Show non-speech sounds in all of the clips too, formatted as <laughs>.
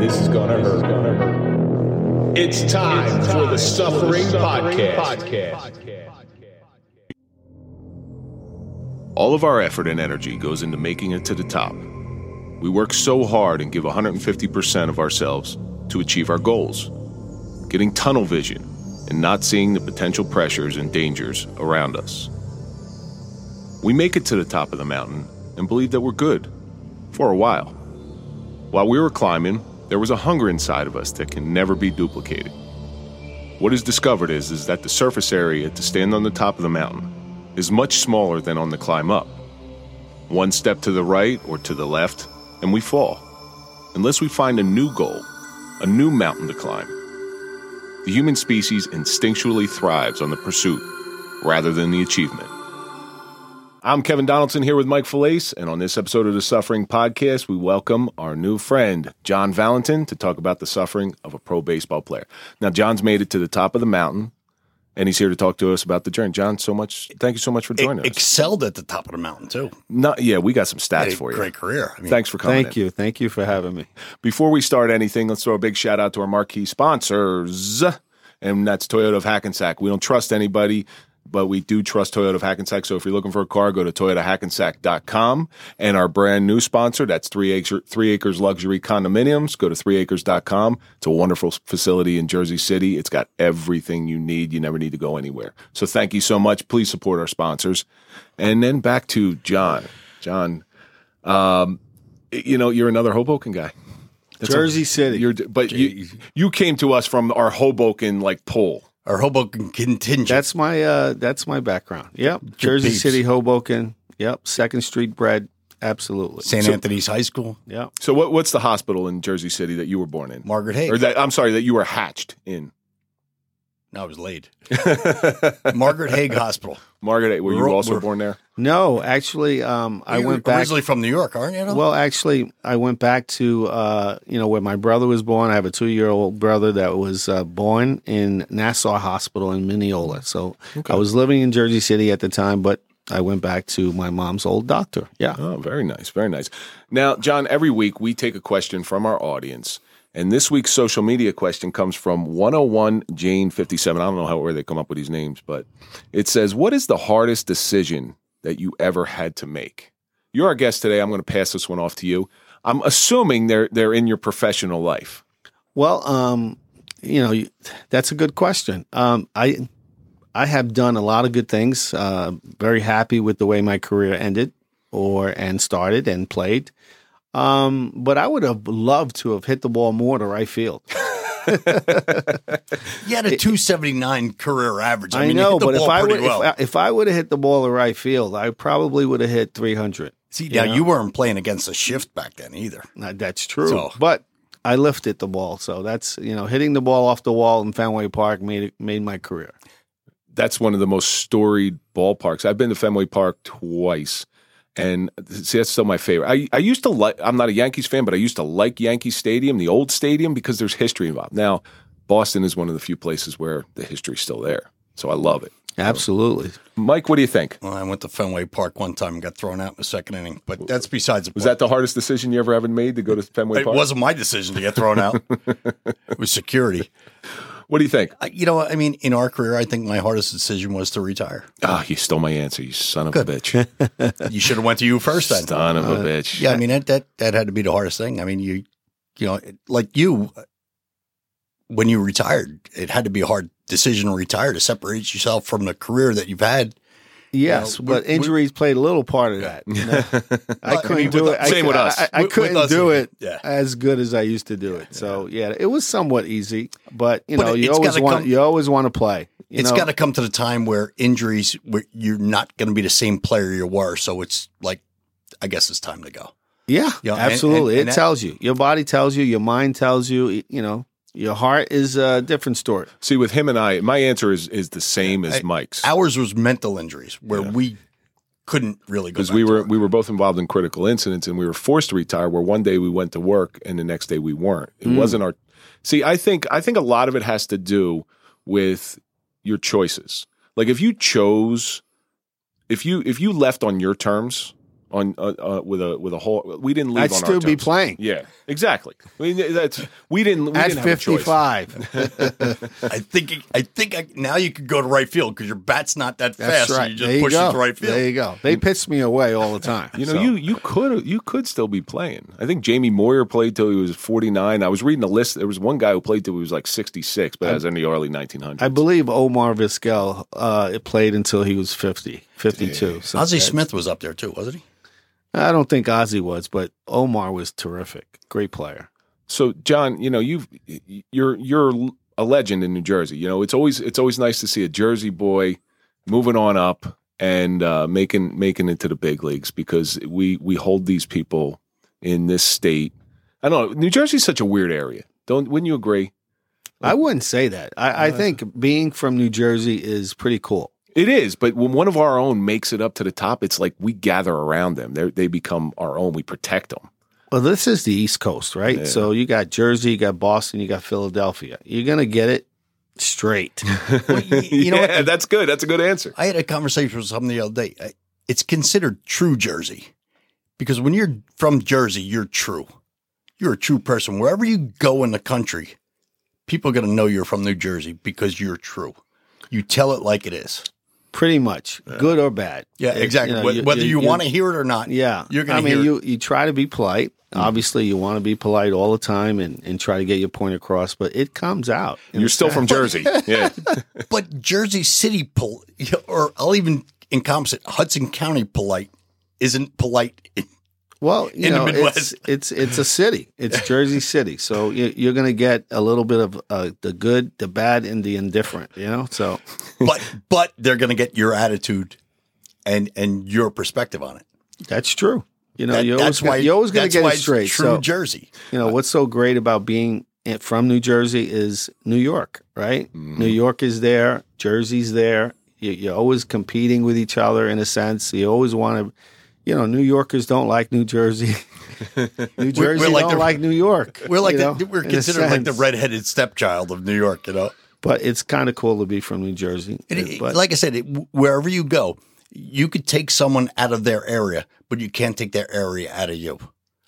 This is gonna hurt. It's time for the Suffering Podcast. All of our effort and energy goes into making it to the top. We work so hard and give 150% of ourselves to achieve our goals. Getting tunnel vision and not seeing the potential pressures and dangers around us. We make it to the top of the mountain and believe that we're good for a while. While we were climbing, there was a hunger inside of us that can never be duplicated. What is discovered is, is that the surface area to stand on the top of the mountain is much smaller than on the climb up. One step to the right or to the left, and we fall. Unless we find a new goal, a new mountain to climb. The human species instinctually thrives on the pursuit rather than the achievement. I'm Kevin Donaldson here with Mike Failace, and on this episode of the Suffering Podcast, we welcome our new friend, John Valentin, to talk about the suffering of a pro baseball player. Now, John's made it to the top of the mountain, and he's here to talk to us about the journey. John, so much, thank you so much for joining us. excelled at the top of the mountain too. Not, yeah, we got some stats for you. Great career. I mean, Thanks for coming. Thank in. you. Thank you for having me. Before we start anything, let's throw a big shout out to our marquee sponsors, and that's Toyota of Hackensack. We don't trust anybody, but we do trust Toyota of Hackensack. So if you're looking for a car, go to toyotahackensack.com. And our brand new sponsor, that's Three Acres, Three Acres Luxury Condominiums. Go to threeacres.com. It's a wonderful facility in Jersey City. It's got everything you need. You never need to go anywhere. So thank you so much. Please support our sponsors. And then back to John. John, um, you know, you're another Hoboken guy. That's Jersey City. You're, but you, you came to us from our Hoboken like poll. Our Hoboken contingent. That's my uh that's my background. Yep. Jersey peeps. City, Hoboken. Yep. Second Street bred. Absolutely. St. So- Anthony's High School. Yeah. So what, what's the hospital in Jersey City that you were born in? Margaret Hague. Or that I'm sorry that you were hatched in. No, I was late. <laughs> Margaret Hague Hospital. Margaret, were you We're- also we're- born there? No, actually, um I You're went back originally from New York, aren't you? well, actually, I went back to uh, you know where my brother was born. I have a two-year-old brother that was uh, born in Nassau Hospital in Mineola. So I was living in Jersey City at the time, but I went back to my mom's old doctor. Yeah. Oh, very nice, very nice. Now, John, every week we take a question from our audience, and this week's social media question comes from 101 Jane 57. I don't know how where they come up with these names, but it says, "What is the hardest decision that you ever had to make?" You're our guest today. I'm going to pass this one off to you. I'm assuming they're they're in your professional life. Well, um, you know, that's a good question. Um, I I have done a lot of good things. Uh, very happy with the way my career ended, or and started and played. Um, but I would have loved to have hit the ball more to right field. <laughs> You had a 279 career average. I, I, mean, know, but if I would well. if, I, if I would have hit the ball to right field, I probably would have hit 300. See, now you weren't playing against a shift back then either. Now, that's true. So- But I lifted the ball, so that's you know hitting the ball off the wall in Fenway Park made made my career. that's one of the most storied ballparks. I've been to Fenway Park twice. And see, that's still my favorite. I, I used to like, I'm not a Yankees fan, but I used to like Yankee Stadium, the old stadium, because there's history involved. Now, Boston is one of the few places where the history's still there. So I love it. Absolutely. Mike, what do you think? Well, I went to Fenway Park one time and got thrown out in the second inning, but that's besides the Was point. that the hardest decision you ever ever made to go to Fenway It Park? wasn't my decision to get thrown out. <laughs> it was security. What do you think? I- You know, I mean, in our career, I think my hardest decision was to retire. Ah, you stole my answer, you son of a bitch. <laughs> You should have went to you first then. son of a bitch. Yeah, I mean that that that had to be the hardest thing. I mean, you you know, like you when you retired, it had to be a hard decision to retire to separate yourself from the career that you've had. Yes, we- but we- injuries played a little part of that. you know? <laughs> I couldn't mean, do it. us- I, Same with us. I, I With- with couldn't us, do it yeah. as good as I used to do it. So yeah, it was somewhat easy, but you But know, it- you always want come- you always want to play. You it's know? got to come to the time where injuries, where you're not going to be the same player you were. So it's like, I guess it's time to go. yeah, Yeah, and- absolutely. and- and it that- tells you. Your body tells you. Your mind tells you. You know, your heart is a different story. See, with him and I, my answer is is the same as I- Mike's. Ours was mental injuries where we couldn't really go because we to were work. we were both involved in critical incidents and we were forced to retire where one day we went to work and the next day we weren't it mm. wasn't our see i think i think a lot of it has to do with your choices like if you chose if you if you left on your terms on uh, uh, with a with a whole. We didn't leave. I'd on still our be playing. Yeah, exactly. I mean, that's we didn't. We At didn't have a 55. <laughs> <laughs> I think I think I, now you could go to right field because your bat's not that That's fast. So right. you just there you push go. it to right field. There you go. They pitched me away all the time. You know, So, you you could you could still be playing. I think Jamie Moyer played till he was forty nine. I was reading a list. There was one guy who played till he was like sixty six, but that was in the early nineteen hundreds. I believe Omar Vizquel uh, played until he was 50, 52. So Ozzie Smith was up there too, wasn't he? I don't think Ozzy was, but Omar was terrific. Great player. So, John, you know, you've you're you're a legend in New Jersey. You know, it's always it's always nice to see a Jersey boy moving on up and uh, making making it to the big leagues because we we hold these people in this state. I don't know. New Jersey's such a weird area. Don't wouldn't you agree? I wouldn't say that. I, I think being from New Jersey is pretty cool. It is, but when one of our own makes it up to the top, it's like we gather around them. They they become our own. We protect them. Well, this is the East Coast, right? Yeah. So you got Jersey, you got Boston, you got Philadelphia. You're going to get it straight. <laughs> Well, you, you know yeah, what? that's good. That's a good answer. I had a conversation with someone the other day. It's considered true Jersey because when you're from Jersey, you're true. You're a true person. Wherever you go in the country, people are going to know you're from New Jersey because you're true. You tell it like it is. Pretty much, good or bad. Yeah, It- exactly. you know, Wh- Whether you, want to hear it or not. Yeah, You're gonna I mean, hear you you try to be polite. Mm-hmm. Obviously, you want to be polite all the time and, and try to get your point across, but it comes out. You're a still from. Jersey. <laughs> Yeah. But Jersey City, pol- or I'll even encompass it, Hudson County polite isn't polite. Well, you in know, it's, it's it's a city. It's <laughs> Jersey City, so you, you're going to get a little bit of uh, the good, the bad, and the indifferent. You know, so <laughs> but but they're going to get your attitude and and your perspective on it. that's true. You know, That- you're that's always why you're always going to get it straight. True So Jersey. you know what's so great about being from New Jersey is New York, right? New York is there, Jersey's there. You're always competing with each other in a sense. You always want to, you know, New Yorkers don't like New Jersey. <laughs> New Jersey like don't the- like New York. <laughs> We're like the, know, we're considered like the redheaded stepchild of New York. You know, But it's kind of cool to be from New Jersey. And it- but like I said, it, wherever you go, you could take someone out of their area, but you can't take their area out of you.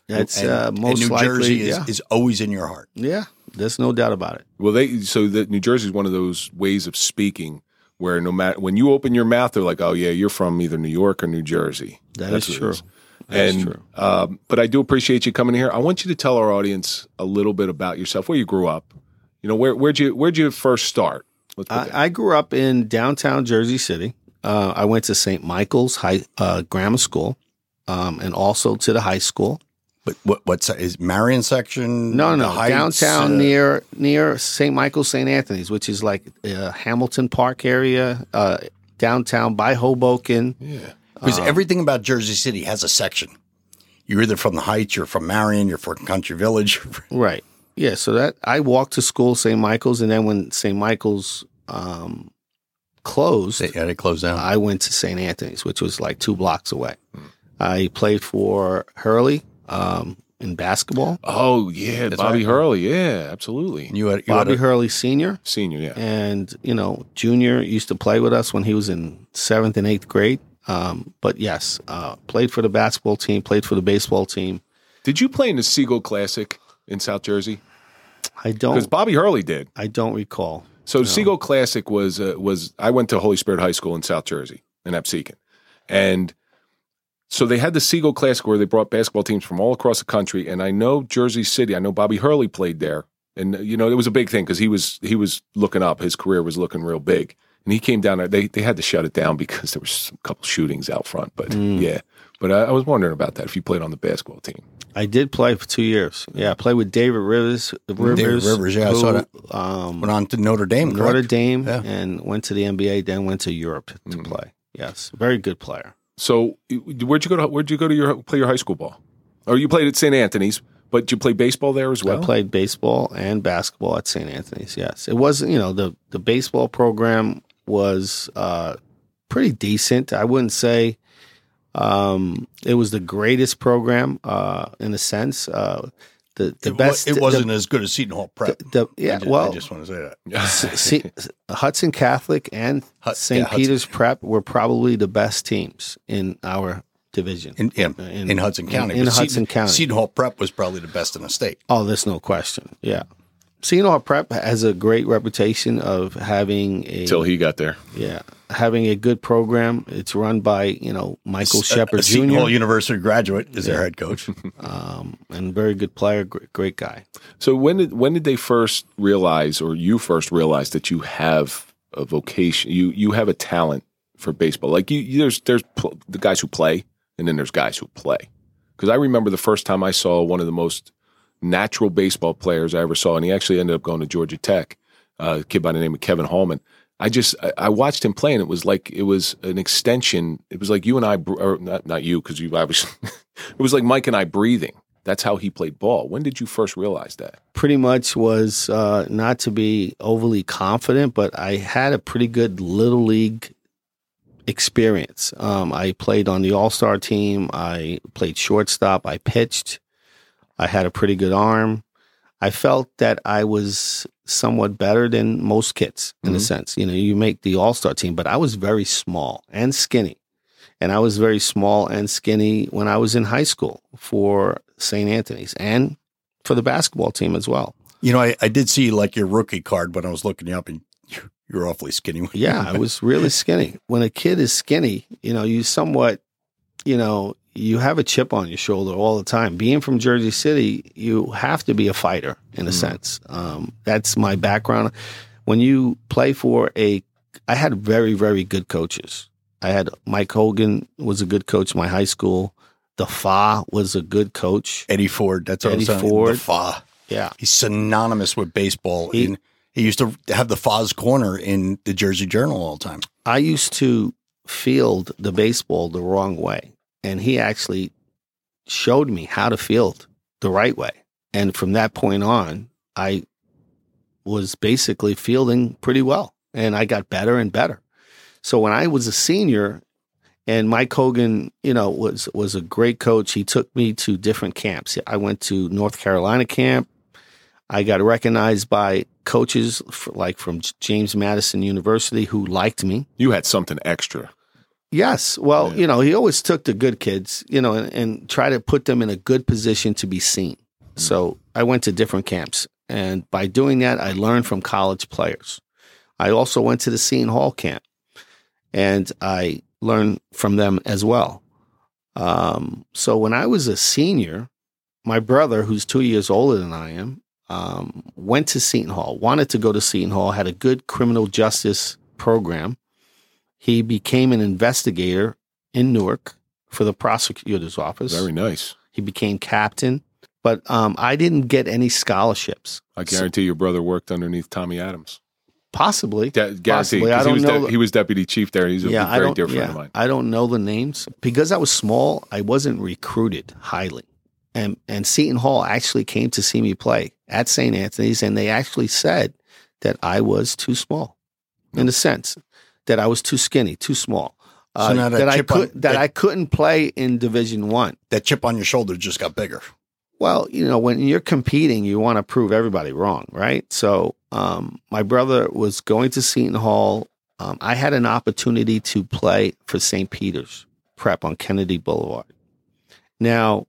that's and, uh, and most New likely. Jersey is, yeah. is always in your heart. yeah, there's no doubt about it. Well, they so that New Jersey is one of those ways of speaking where no matter when you open your mouth, they're like, "Oh yeah, you're from either New York or New Jersey." That That's is true. is. That is and true. Um, but I do appreciate you coming here. I want you to tell our audience a little bit about yourself, where you grew up. You know, where where'd you where'd you first start? Let's put that. I, I grew up in downtown Jersey City. Uh, I went to St. Michael's High uh, Grammar School, um, and also to the high school. But what what's is Marion section? No, no, Heights, downtown uh, near near St. Michael's St. Anthony's, which is like uh, Hamilton Park area, uh, downtown by Hoboken. yeah. Because Um, everything about Jersey City has a section. You're either from the Heights, you're from Marion, you're from Country Village. <laughs> Right. Yeah. So that I walked to school St. Michael's, and then when St. Michael's um, closed, yeah, they closed down. I went to St. Anthony's, which was like two blocks away. I played for Hurley um, in basketball. Oh yeah, Bobby right. Hurley. Yeah, absolutely. you had, you Bobby a, Hurley Senior, Senior. Yeah. and you know Junior used to play with us when he was in seventh and eighth grade. Um, but yes, uh, played for the basketball team, played for the baseball team. Did you play in the Seagull Classic in South Jersey? I don't, because Bobby Hurley did. I don't recall. So Seagull Classic was uh, was I went to Holy Spirit High School in South Jersey in Absecon, and so they had the Seagull Classic where they brought basketball teams from all across the country. And I know Jersey City. I know Bobby Hurley played there, and you know it was a big thing because he was he was looking up. His career was looking real big, and he came down there. They they had to shut it down <laughs> because there was a couple shootings out front. But yeah, but I, I was wondering about that if you played on the basketball team. I did play for two years. Yeah, I played with David Rivers. Rivers, Rivers, yeah, I saw who, that. Um, went on to Notre Dame. Notre correct? Dame Yeah. and went to the NBA, then went to Europe to Mm. play. Yes, very good player. So where'd you go to where'd you go to your play your high school ball? Or you played at St. Anthony's, but you played baseball there as well. I played baseball and basketball at St. Anthony's. Yes, it was you know the the baseball program was uh, pretty decent. I wouldn't say um, it was the greatest program uh, in a sense. Uh, the the It, best. wa- it wasn't as good as Seton Hall Prep. The, the- yeah, I just, well, I just want to say that. S- see, Hudson Catholic and Hud- St. yeah, Hudson. Peter's Prep were probably the best teams in our division. in, yeah, In- in, Hudson County. in- in Hudson Seton, County. Seton Hall Prep was probably the best in the state. Oh, there's no question. Yeah. Seton Hall Prep has a great reputation of having a Until he got there. yeah having a good program. It's run by you know Michael A- Sheppard a Seton Jr. Hall University graduate is their head coach. <laughs> um, and very good player, great, great guy. So when did when did they first realize, or you first realized that you have a vocation, you you have a talent for baseball? Like you, you there's there's pl- the guys who play, and then there's guys who play. Because I remember the first time I saw one of the most natural baseball players I ever saw, and he actually ended up going to Georgia Tech, uh, a kid by the name of Kevin Hallman. I just I, watched him play, and it was like it was an extension. It was like you and I, or not not you, because you obviously. <laughs> it was like Mike and I breathing. That's how he played ball. When did you first realize that? Pretty much was uh, not to be overly confident, but I had a pretty good little league experience. Um, I played on the All Star team. I played shortstop. I pitched. I had a pretty good arm. I felt that I was somewhat better than most kids in a Mhm. sense. You know, you make the All Star team, but I was very small and skinny. And I was very small and skinny when I was in high school for St. Anthony's and for the basketball team as well. You know, I, I did see like your rookie card when I was looking you up, and you, you were awfully skinny. Yeah, I <laughs> was really skinny. When a kid is skinny, you know, you somewhat, you know, you have a chip on your shoulder all the time. Being from Jersey City, you have to be a fighter in a Mm. sense. Um, that's my background. When you play for a, I had very, very good coaches. I had Mike Hogan was a good coach in my high school. The Fa was a good coach. Eddie Ford. That's what Eddie was. Ford. The Fa. Yeah. He's synonymous with baseball. He- He, he used to have the Fa's corner in the Jersey Journal all the time. I used to field the baseball the wrong way, and he actually showed me how to field the right way. And from that point on, I was basically fielding pretty well, and I got better and better. So when I was a senior, and Mike Hogan, you know, was was a great coach. He took me to different camps. I went to North Carolina camp. I got recognized by coaches f like from James Madison University who liked me. You had something extra. Yes. Well, Yeah. you know, he always took the good kids, you know, and, and try to put them in a good position to be seen. So I went to different camps. And by doing that, I learned from college players. I also went to the Seton Hall camp and I learned from them as well. Um, so when I was a senior, my brother, who's two years older than I am, um, went to Seton Hall, wanted to go to Seton Hall, had a good criminal justice program. He became an investigator in Newark for the prosecutor's office. Very nice. He became captain, but um, I didn't get any scholarships. I guarantee your brother worked underneath Tommy Adams. Possibly. Guarantee. Possibly. I 'cause he don't was know. he was deputy chief there. He's a yeah, I very don't. dear friend yeah, of mine. I don't know the names because I was small. I wasn't recruited highly, and and Seton Hall actually came to see me play at St. Anthony's, and they actually said that I was too small, in a sense that I was too skinny, too small. Uh, So that I chip on- could that, that- I couldn't play in Division One. That chip on your shoulder just got bigger. Well, you know, when you're competing, you want to prove everybody wrong, right? So, um, my brother was going to Seton Hall. Um, I had an opportunity to play for St. Peter's Prep on Kennedy Boulevard. Now,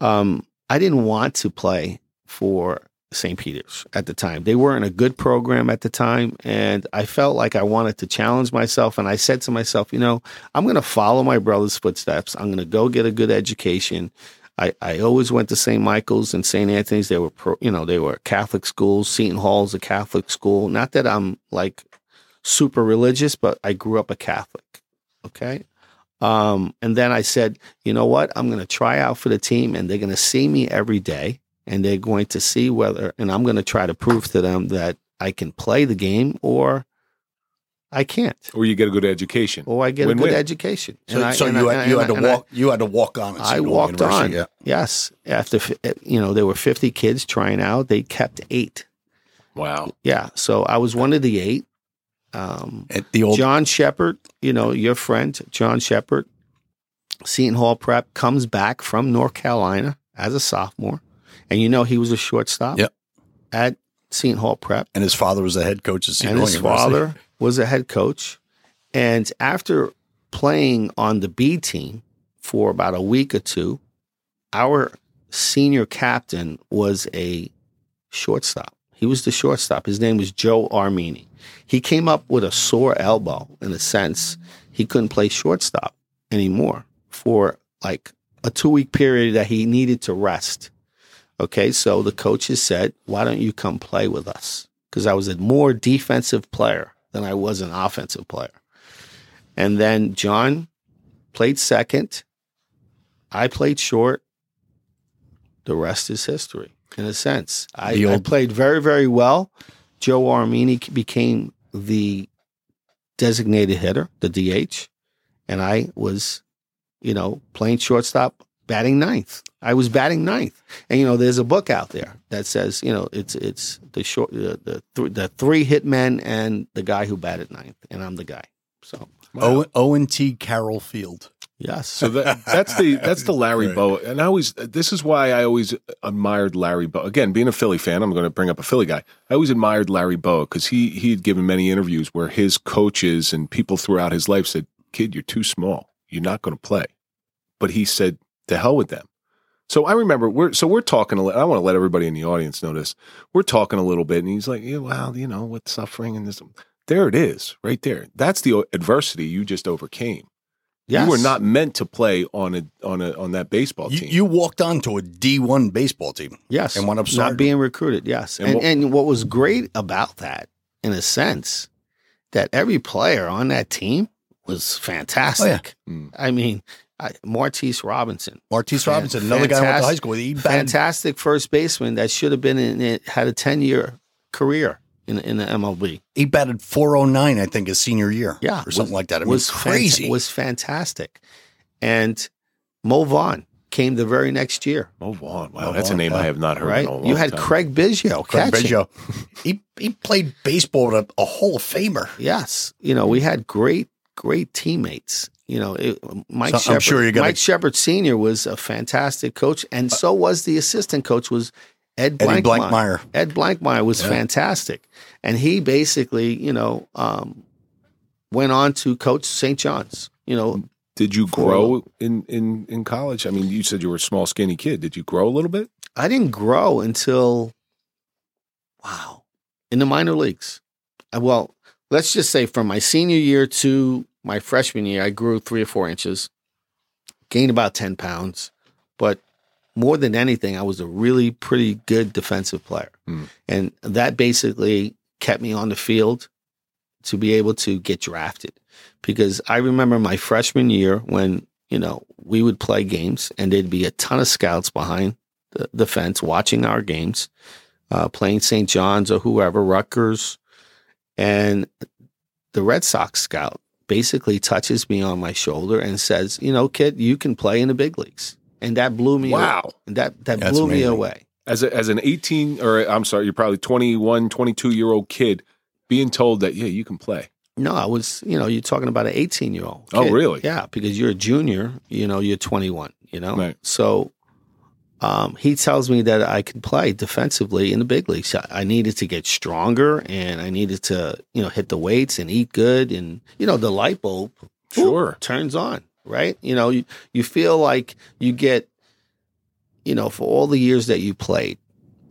um, I didn't want to play for St. Peter's at the time. They weren't a good program at the time, and I felt like I wanted to challenge myself. And I said to myself, you know, I'm going to follow my brother's footsteps. I'm going to go get a good education. I, I always went to St. Michael's and St. Anthony's. They were, pro, you know, they were Catholic schools. Seton Hall's a Catholic school. Not that I'm like super religious, but I grew up a Catholic. Okay. Um, and then I said, you know what? I'm going to try out for the team and they're going to see me every day and they're going to see whether, and I'm going to try to prove to them that I can play the game or I can't, Or you get a good education. or I get a Win-win. good education. So, And I- so and you I- had, you had to and I- walk. you had to walk on. At I walked on. Yeah. Yes, after eh, you know there were fifty kids trying out, they kept eight. Wow. Yeah, so I was one of the eight. Um, At the old John Sheppard, you know your friend John Sheppard, Seton Hall Prep comes back from North Carolina as a sophomore, and you know he was a shortstop. Yep. At Seton Hall Prep, and his father was a head coach at Seton and Hall his University. father was a head coach. And after playing on the B team, for about a week or two, our senior captain was a shortstop. He was the shortstop. His name was Joe Armini. He came up with a sore elbow in a sense. He couldn't play shortstop anymore for like a two week period that he needed to rest. Okay, so the coaches said, Why don't you come play with us? Because I was a more defensive player than I was an offensive player. And then John played second. I played short. The rest is history, in a sense. I, The I played very, very well. Joe Armini became the designated hitter, the DH, and I was, you know, playing shortstop, batting ninth. I was batting ninth, and you know, there's a book out there that says, you know, it's it's the short the the, th- the three hit men and the guy who batted ninth, and I'm the guy. So O Owen T. Carroll Field. yes, So that, that's the that's the Larry Right. Bowa, and I always this is why I always admired Larry Bowa. Again, being a Philly fan, I'm going to bring up a Philly guy. I always admired Larry Bowa because he he had given many interviews where his coaches and people throughout his life said, "Kid, you're too small. You're not going to play." But he said, "To hell with them." So I remember we're so we're talking. A li- I want to let everybody in the audience know this. We're talking a little bit, and he's like, "Yeah, well, you know, with suffering and this." There it is, right there. That's the adversity you just overcame. yes. You were not meant to play on a on a on that baseball team. you walked onto a D1 baseball team. Yes. And wound up not being recruited. Yes. And And, what- and what was great about that, in a sense, that every player on that team was fantastic. Mm. I mean, I, Marteese Robinson, Marteese Fan- Robinson, another guy I went to high school with. He batted, fantastic first baseman that should have been in it, had a 10 year career in, in the MLB. he batted 409, I think, his senior year. Yeah. Or something was- like that. I mean, was crazy. fanta- was fantastic. And Mo Vaughn came the very next year, Mo Vaughn. Wow, Mo that's a name yeah. I have not heard. right? In a long You had time. Craig Biggio Craig catching. Biggio. he, he played baseball with a, a Hall of Famer. Yes, you know we had great, great teammates. You know, it, Mike. So I'm sure you're gonna- Mike Sheppard Senior was a fantastic coach, and so was the assistant coach was Ed Eddie Blankmeyer. Blankmeyer. Ed Blankmeyer was Yeah. fantastic, and he basically, you know, um, went on to coach St. John's. You know, Did you grow in, in in college? I mean, you said you were a small, skinny kid. Did you grow a little bit? I didn't grow until wow in the minor leagues. Uh, Well, let's just say from my senior year to my freshman year, I grew three or four inches, gained about ten pounds, but more than anything, I was a really pretty good defensive player, Hmm. and that basically kept me on the field to be able to get drafted. Because I remember my freshman year when you know we would play games, and there'd be a ton of scouts behind the, the fence watching our games, uh, playing St. John's or whoever, Rutgers. And the Red Sox scout basically touches me on my shoulder and says, You know, kid, you can play in the big leagues. And that blew me Wow. That, that That's blew me away. As a, as an 18 or I'm sorry, you're probably 21, 22 year old kid being told that yeah, you can play. No, I was, you know, you're talking about an 18 year old. Oh, really? Yeah, because you're a junior, you know, you're 21, you know? Right. So um, he tells me that I could play defensively in the big leagues. I- I needed to get stronger and I needed to, you know, hit the weights and eat good. And, you know, the light bulb Sure. turns on, right? You know, you, you feel like you get, you know, for all the years that you played,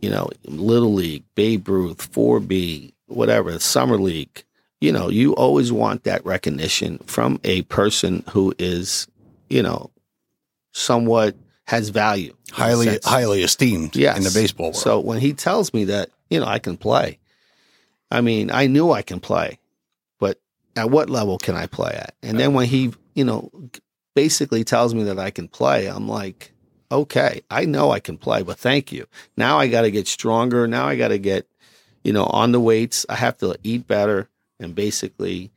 you know, Little League, Babe Ruth, 4B, whatever, Summer League, you know, you always want that recognition from a person who is, you know, somewhat has value. Highly, highly esteemed Yes. in the baseball world. So when he tells me that, you know, I can play, I mean, I knew I can play, but at what level can I play at? And then when he, you know, basically tells me that I can play, I'm like, okay, I know I can play, but thank you. Now I got to get stronger. Now I got to get, you know, on the weights. I have to eat better and basically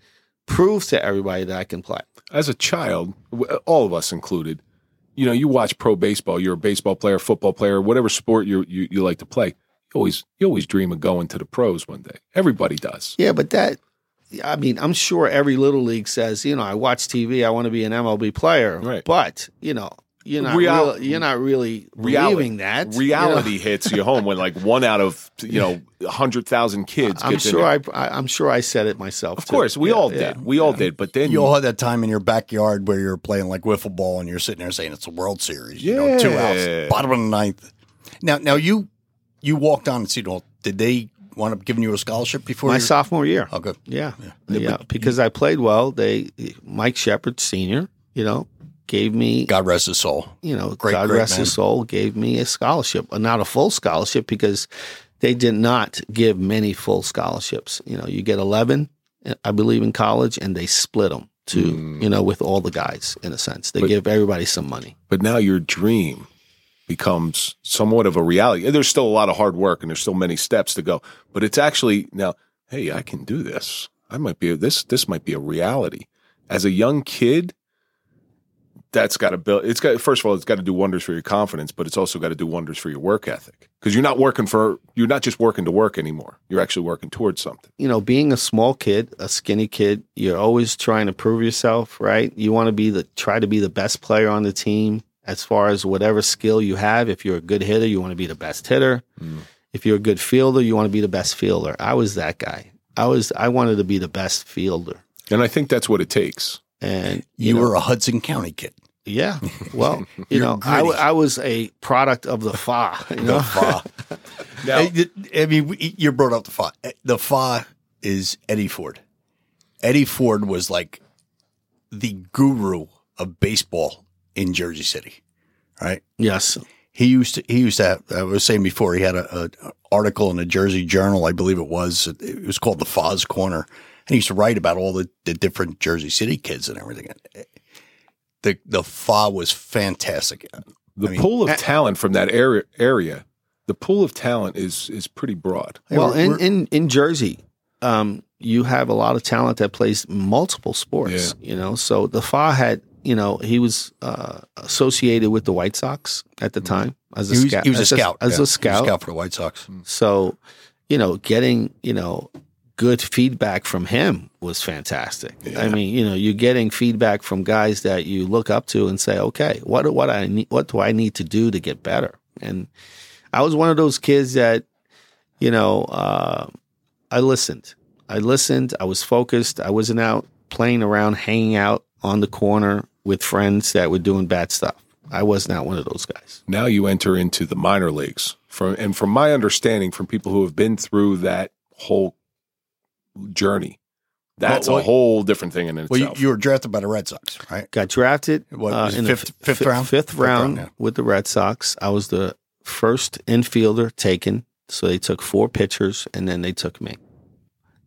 prove to everybody that I can play. As a child, all of us included, you know, you watch pro baseball. You're a baseball player, football player, whatever sport you you, you like to play. You always you always dream of going to the pros one day. Everybody does. Yeah, but that, I mean, I'm sure every little league says, you know, I watch TV, I want to be an MLB player. Right. But, you know, you're not Real- real, you're not really Reality- believing that. you know? Reality hits you home when like one out of you know hundred thousand kids. I'm gets in sure there. I, I I'm sure I said it myself. Of course, we all did. We all did. But then You all had that time in your backyard where you're playing like wiffle ball and you're sitting there saying it's a World Series. You know, two Yeah. outs, bottom of the ninth. Now, now you you walked on at Seton Hall. Did they wind up giving you a scholarship before My you- sophomore year. Oh, good. Yeah, yeah, because I played well. They Mike Sheppard Senior, you know, gave me God rest his soul. you know, Great, God great rest man. his soul, gave me a scholarship, uh, not a full scholarship because they did not give many full scholarships. You know, you get 11, I believe, in college, and they split them to, you know, with all the guys in a sense. They But- give everybody some money. but now your dream becomes somewhat of a reality. There's still a lot of hard work and there's still many steps to go, but it's actually now, hey, I can do this. I might be this. This might be a reality. As a young kid, that's got to build. It's got first of all, it's got to do wonders for your confidence, but it's also got to do wonders for your work ethic because you're not working for. You're not just working to work anymore. You're actually working towards something. you know, being a small kid, a skinny kid, you're always trying to prove yourself, right? You want to be the try to be the best player on the team as far as whatever skill you have. If you're a good hitter, you want to be the best hitter. Mm. If you're a good fielder, you want to be the best fielder. I was that guy. I was I wanted to be the best fielder. And I think that's what it takes. And You, know, were a Hudson County kid. Yeah. Well, <laughs> you know, I. I was a product of the FA. You know? Fa. <laughs> Now, I, I mean, you brought up the Fa. Eh, the Fa is Eddie Ford. Eddie Ford was like the guru of baseball in Jersey City, right? yes. He used to. He used to. Have, I was saying before. He had a, a article in the Jersey Journal, I believe it was. It was called the Foz Corner, and he used to write about all the, the different Jersey City kids and everything. The the Fa was fantastic. the I mean, pool of talent from that area, area, the pool of talent is is pretty broad. Well, we're- in, we're- in, in Jersey, um, you have a lot of talent that plays multiple sports. You know, so the Fa had, you know, he was uh, associated with the White Sox at the time as a He was, scout. he was a as scout. as yeah. He a was scout. for the White Sox. So, you know, getting you know good feedback from him was fantastic. I mean, you know, you're getting feedback from guys that you look up to and say, okay, what what I need, what do I need to do to get better? And I was one of those kids that, you know, uh, I listened. I listened. I was focused. I wasn't out playing around, hanging out on the corner with friends that were doing bad stuff. I was not one of those guys. Now you enter into the minor leagues. From and from my understanding, from people who have been through that whole journey, that's Well, a whole different thing in itself. Well, you, you were drafted by the Red Sox, right? Got drafted What, uh, in fifth- the f- fifth round? Fifth Fifth round round, yeah. with the Red Sox. I was the first infielder taken, so they took four pitchers, and then they took me.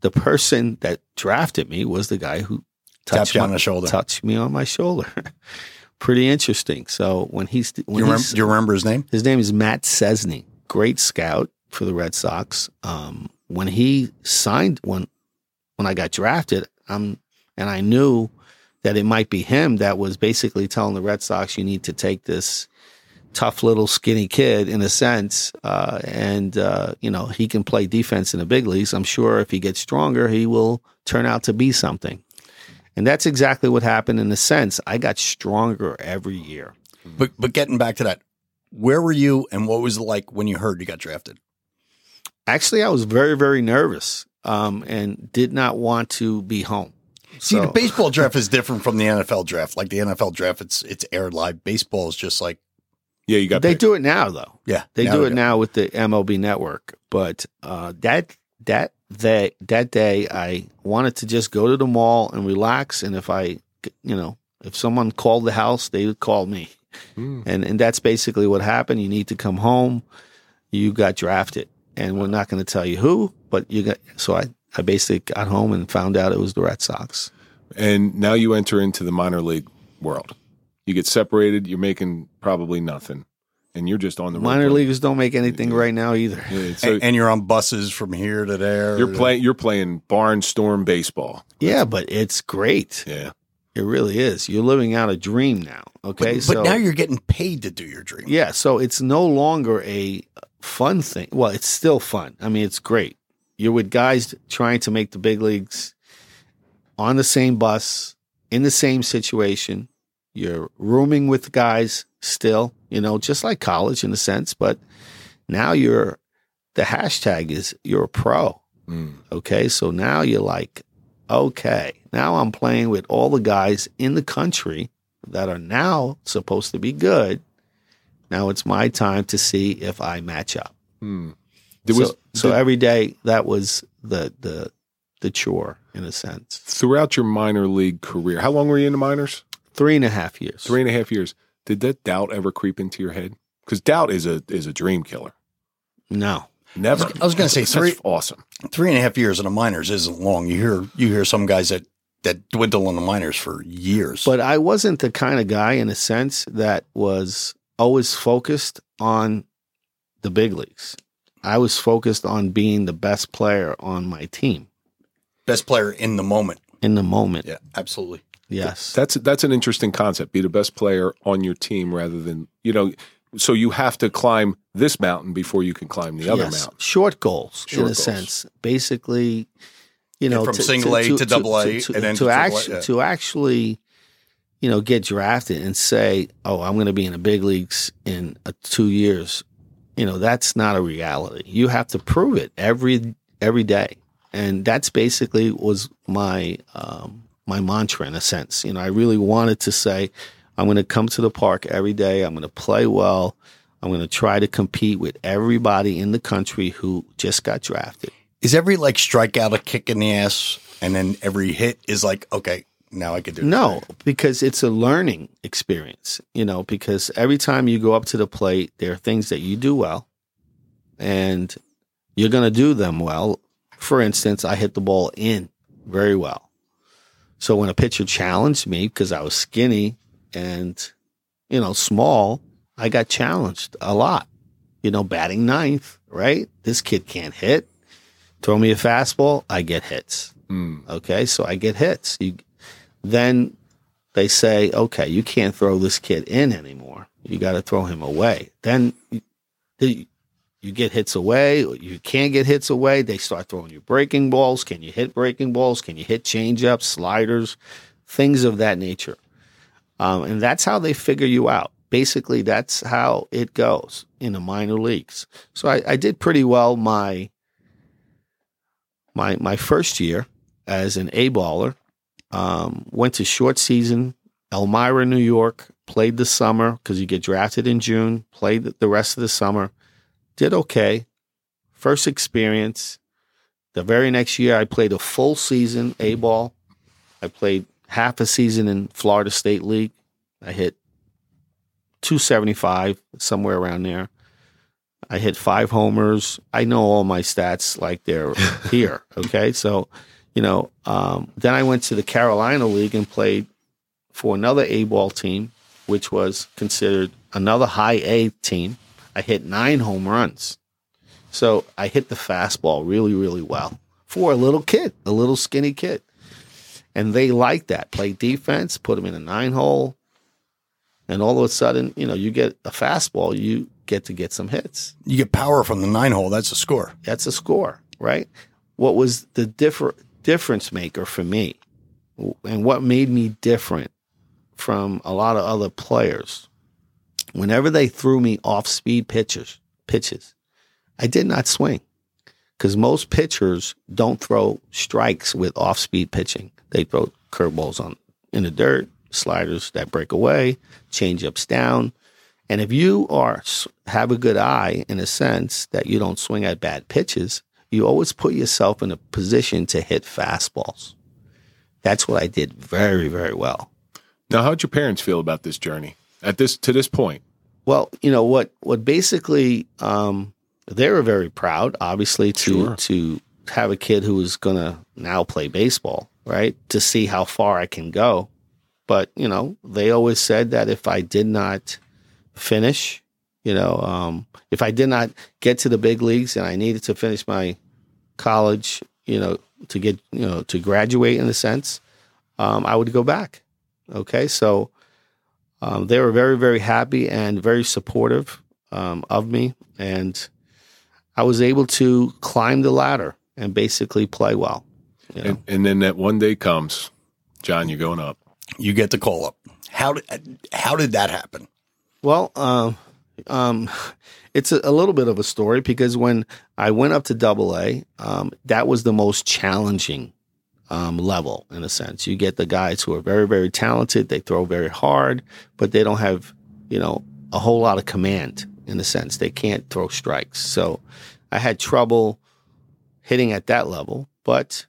The person that drafted me was the guy who touched you my- on the shoulder. touched me on my shoulder. <laughs> Pretty interesting. So when he's Do when you, remember, he's, do you remember his name? his name is Matt Sczesny, great scout for the Red Sox. Um, when he signed when when I got drafted, um, and I knew that it might be him that was basically telling the Red Sox, you need to take this tough little skinny kid in a sense, uh, and uh, you know he can play defense in the big leagues. I'm sure if he gets stronger, he will turn out to be something. And that's exactly what happened in a sense. I got stronger every year. But but getting back to that, where were you and what was it like when you heard you got drafted? Actually, I was very, very nervous um, and did not want to be home. See, So- the baseball draft <laughs> is different from the NFL draft. Like the NFL draft, it's it's aired live. Baseball is just like yeah, you got They picked. do it now, though. yeah, They do they it now with the MLB Network. But uh, that that that that day, I wanted to just go to the mall and relax. And if I, you know, if someone called the house, they would call me. Hmm. And and that's basically what happened. You need to come home. You got drafted, and we're not going to tell you who, but you got. So I I basically got home and found out it was the Red Sox. and now you enter into the minor league world. You get separated. You're making probably nothing, and you're just on the Minor playing. leaguers don't make anything right now either. Yeah, so and, and you're on buses from here to there. you're playing. You're playing barnstorm baseball. Yeah, but it's great. Yeah. It really is. You're living out a dream now. Okay, but, so but now you're getting paid to do your dream. yeah, so it's no longer a fun thing. Well, it's still fun. I mean, it's great. You're with guys trying to make the big leagues on the same bus in the same situation. you're rooming with guys still, you know, just like college in a sense, but now you're the hashtag is you're a pro. Mm. Okay. So now you're like, okay, now I'm playing with all the guys in the country that are now supposed to be good. Now it's my time to see if I match up. Mm. There so, was so did- every day that was the the the chore in a sense. throughout your minor league career. How long were you in the minors? Three and a half years. Three and a half years. Did that doubt ever creep into your head? Because doubt is a is a dream killer. No. Never. I was gonna say That's three- awesome. Three and a half years in the minors isn't long. You hear you hear some guys that that dwindle in the minors for years. But I wasn't the kind of guy in a sense that was always focused on the big leagues. I was focused on being the best player on my team best player in the moment. in the moment. Yeah, absolutely. Yes. That's that's an interesting concept. Be the best player on your team rather than you know. So you have to climb this mountain before you can climb the other yes. mountain. Short goals Short in a sense. Basically, you know, from single A to double A to, and then to, to triple A, actually yeah. to actually, you know, get drafted and say, "Oh, I'm going to be in the big leagues in uh, two years." You know, that's not a reality. You have to prove it every every day, and that's basically was my um, my mantra in a sense. You know, I really wanted to say, "I'm going to come to the park every day. I'm going to play well." I'm going to try to compete with everybody in the country who just got drafted. Is every like strikeout a kick in the ass, and then every hit is like, okay, now I can do. No, because it's a learning experience, you know, because every time you go up to the plate, there are things that you do well and you're going to do them well. For instance, I hit the ball in very well. So when a pitcher challenged me because I was skinny and, you know, small, I got challenged a lot. You know, batting ninth, right? This kid can't hit. Throw me a fastball, I get hits. Mm. Okay, so I get hits. You, then they say, okay, you can't throw this kid in anymore. You got to throw him away. Then you, get hits away. You can't get hits away. They start throwing you breaking balls. Can you hit breaking balls? Can you hit changeups, sliders, things of that nature? Um, and that's how they figure you out. Basically, that's how it goes in the minor leagues. So I, I did pretty well my my my first year as an A baller. Um, went to short season, Elmira, New York. Played the summer because you get drafted in June. Played the- rest of the summer. Did okay. First experience. The very next year, I played a full season A ball. I played half a season in Florida State League. I hit 275, somewhere around there. I hit five homers. I know all my stats like they're <laughs> here. Okay. So, you know, um, then I went to the Carolina League and played for another A ball team, which was considered another high A team. I hit nine home runs. So I hit the fastball really, really well for a little kid, a little skinny kid. And they liked that. Play defense, put them in a nine hole. And all of a sudden, you know, you get a fastball, you get to get some hits. You get power from the nine hole. That's a score. That's a score, right? What was the differ- difference maker for me and what made me different from a lot of other players? Whenever they threw me off speed pitches, pitches, I did not swing because most pitchers don't throw strikes with off speed pitching. They throw curveballs on in the dirt, sliders that break away, changeups down. And if you are have a good eye in a sense that you don't swing at bad pitches, you always put yourself in a position to hit fastballs. That's what I did very, very well. Now, how'd your parents feel about this journey at this to this point? Well, you know what? What basically um, they were very proud, obviously, to Sure. to have a kid who was going to now play baseball, right? To see how far I can go. But you know, they always said that if I did not finish, you know, um, if I did not get to the big leagues and I needed to finish my college, you know, to get you know to graduate in a sense, um, I would go back. Okay, so um, they were very, very happy and very supportive um, of me. And I was able to climb the ladder and basically play well. You know? And, and then that one day comes, John, you're going up. You get the call up. How did how did that happen? Well, um, um, it's a, a little bit of a story because when I went up to Double A, um, that was the most challenging um, level in a sense. You get the guys who are very, very talented. They throw very hard, but they don't have, you know, a whole lot of command in a sense. They can't throw strikes. So I had trouble hitting at that level. But,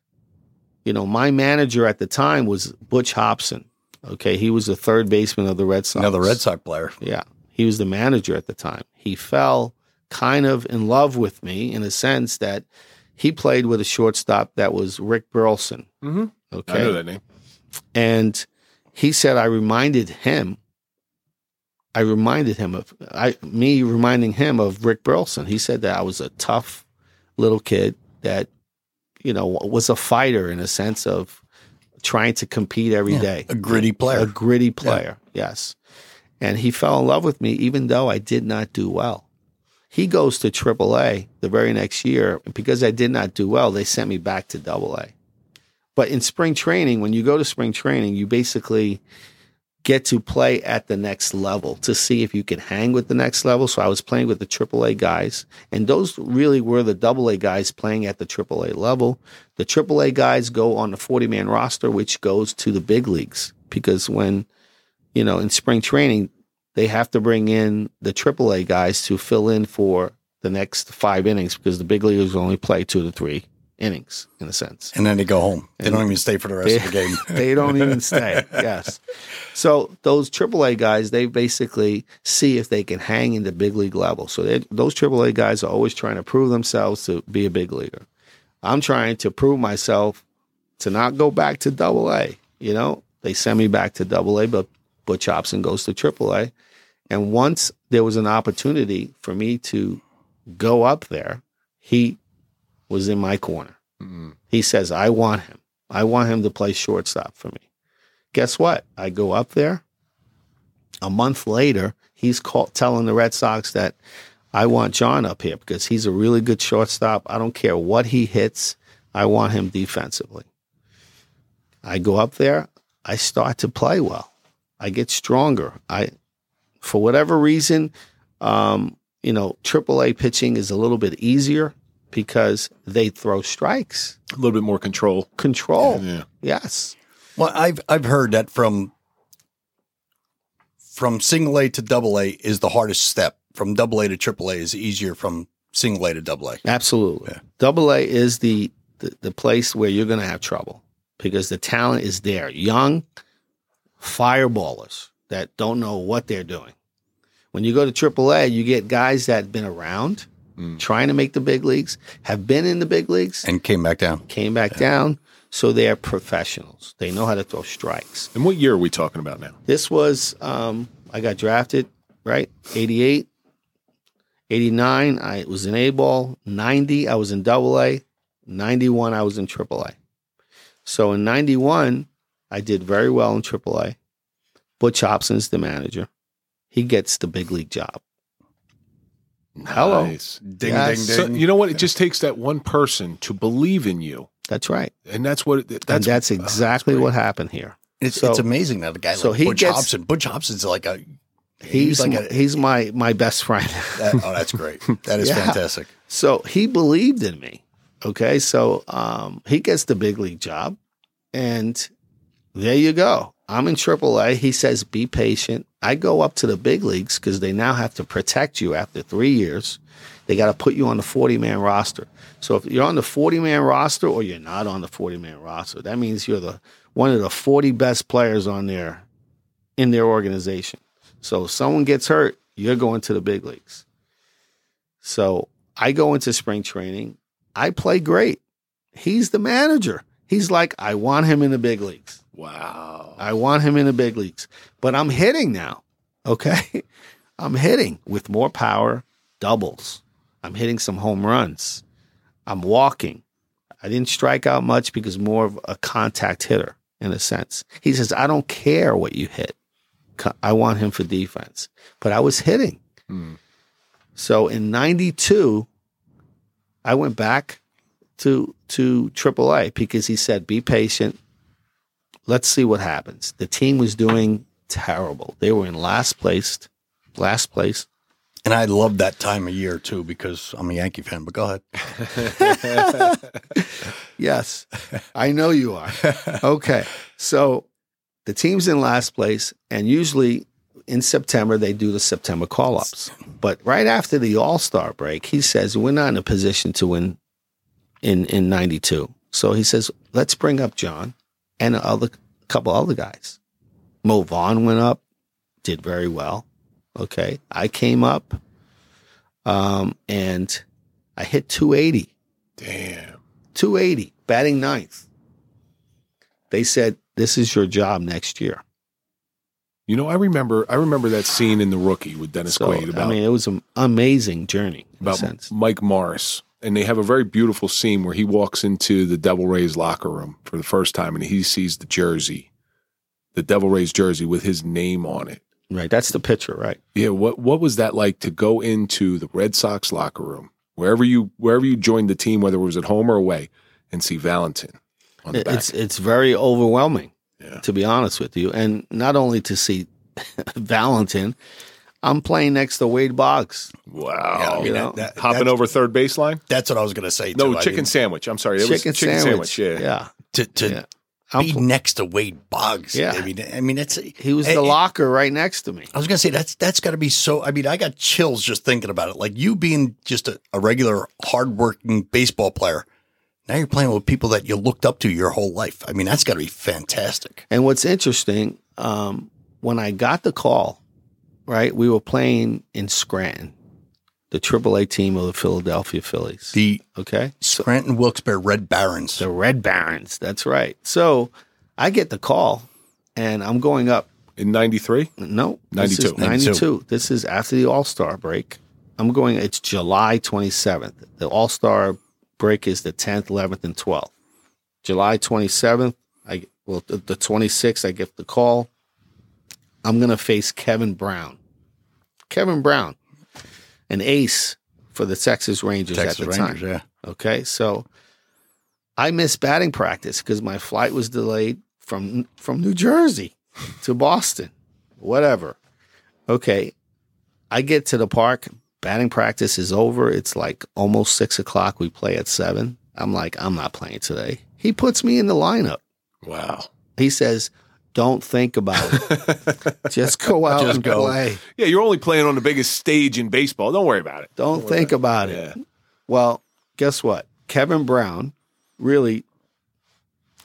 you know, my manager at the time was Butch Hobson. Okay. He was the third baseman of the Red Sox. Another Red Sox player. Yeah. He was the manager at the time. He fell kind of in love with me in a sense that he played with a shortstop that was Rick Burleson. Mm-hmm. Okay. I know that name. And he said I reminded him I reminded him of I me reminding him of Rick Burleson. He said that I was a tough little kid that you know was a fighter in a sense of trying to compete every Yeah, day. a gritty player. A gritty player. Yes. And he fell in love with me even though I did not do well. He goes to AAA the very next year. And because I did not do well, they sent me back to AA. But in spring training, when you go to spring training, you basically get to play at the next level to see if you can hang with the next level. So I was playing with the AAA guys, and those really were the AA guys playing at the AAA level. The AAA guys go on the 40 man roster, which goes to the big leagues because when, you know, in spring training, they have to bring in the AAA guys to fill in for the next five innings because the big leaguers only play two to three innings in a sense. And then they go home. They don't even stay for the rest of the game. <laughs> they don't even stay. <laughs> Yes. So those AAA guys, they basically see if they can hang in the big league level. So they- those AAA guys are always trying to prove themselves to be a big leaguer. I'm trying to prove myself to not go back to Double A. You know, they send me back to Double A, but Butch Hobson goes to Triple A. And once there was an opportunity for me to go up there, he was in my corner. Mm-hmm. He says, I want him. I want him to play shortstop for me. Guess what? I go up there. A month later, he's call, telling the Red Sox that I want John up here because he's a really good shortstop. I don't care what he hits. I want him defensively. I go up there. I start to play well. I get stronger. I, for whatever reason, um, you know, AAA pitching is a little bit easier because they throw strikes, A little bit more control. control. Yeah. Yes. Well, I've I've heard that from from single A to double A is the hardest step. From double A to triple A is easier from single A to double A. Absolutely. Double A is the, the, the place where you're going to have trouble because the talent is there. Young fireballers that don't know what they're doing. When you go to Triple A, you get guys that have been around trying to make the big leagues, have been in the big leagues, And came back down. came back down. So they are professionals. They know how to throw strikes. And what year are we talking about now? This was, um, I got drafted, right? 88, 89, I was in A ball. 90, I was in double A. 91, I was in triple A. So in 91, I did very well in AAA. A. Butch Hobson's the manager. He gets the big league job. Hello. Nice. Ding Yes. ding So, ding. you know what? It just takes that one person to believe in you. That's right. And that's what, that's, and that's oh, exactly great. what happened here. it's, so- it's amazing that a guy so like he Butch gets- Hobson. Butch Hobson's like a He's like my, a- he's my my best friend. <laughs> that, oh that's great. That is <laughs> Yeah. fantastic. So he believed in me. Okay. So um, he gets the big league job. And there you go. I'm in AAA. He says, be patient. I go up to the big leagues because they now have to protect you after three years. They got to put you on the 40 man roster. So if you're on the 40 man roster or you're not on the 40 man roster, that means you're the one of the 40 best players on their in their organization. So if someone gets hurt, you're going to the big leagues. So I go into spring training. I play great. He's the manager. He's like, I want him in the big leagues. Wow. I want him in the big leagues. But I'm hitting now. Okay. <laughs> I'm hitting with more power, doubles. I'm hitting some home runs. I'm walking. I didn't strike out much because more of a contact hitter in a sense. He says, I don't care what you hit. I want him for defense. But I was hitting. Hmm. So in 92, I went back to to AAA because he said, be patient. Let's see what happens. The team was doing terrible. They were in last place, last place. And I love that time of year too because I'm a Yankee fan. But go ahead. <laughs> <laughs> Yes, I know you are. Okay, so the team's in last place, and usually in September they do the September call ups. But right after the All Star break, he says we're not in a position to win in in '92. So he says let's bring up John and a other couple other guys. Mo Vaughn went up, did very well. Okay, I came up, um, and I hit 280. Damn. 280, batting ninth. They said, This is your job next year. You know, I remember I remember that scene in The Rookie with Dennis So, Quaid about I mean, it was an amazing journey about. Mike Morris. And they have a very beautiful scene where he walks into the Devil Rays locker room for the first time and he sees the jersey, the Devil Rays jersey with his name on it. Right. That's the picture, right? Yeah, what what was that like to go into the Red Sox locker room, wherever you wherever you joined the team, whether it was at home or away, and see Valentin on the It- back? It's it's very overwhelming, Yeah. to be honest with you. And not only to see <laughs> Valentin, I'm playing next to Wade Boggs. wow. Yeah, I mean, you know, that- Hopping over third baseline? That's what I was going to say. No, too. I chicken sandwich. I'm sorry. It was chicken, chicken sandwich. sandwich. Yeah. to to Yeah. I'm be pl- next to Wade Boggs. Yeah. I mean, I mean, it's he was eh, the locker right next to me. I was gonna say that's that's got to be so. I mean, I got chills just thinking about it. Like you being just a, a regular, hardworking baseball player. Now you're playing with people that you looked up to your whole life. I mean, that's got to be fantastic. And what's interesting, um, when I got the call, right, we were playing in Scranton, the AAA team of the Philadelphia Phillies. The Okay, Scranton Wilkes-Barre Red Barons. the Red Barons. That's right. So I get the call, and I'm going up. In 93? No, 92. 92. This is after the All Star break. I'm going. It's July 27th. The All Star break is the 10th, 11th, and 12th. July 27th. I well, the, the 26th. I get the call. I'm going to face Kevin Brown. Kevin Brown, an ace for the Texas Rangers Texas at the Rangers, time. yeah. Okay, so I missed batting practice because my flight was delayed from from New Jersey to Boston. Whatever. Okay, I get to the park. Batting practice is over. It's like almost six o'clock. We play at seven. I'm like, I'm not playing today. He puts me in the lineup. Wow. He says, "Don't think about it. <laughs> Just go out Just and go. play. Yeah, you're only playing on the biggest stage in baseball. Don't worry about it. Don't think about it." Yeah. Well, guess what? Kevin Brown really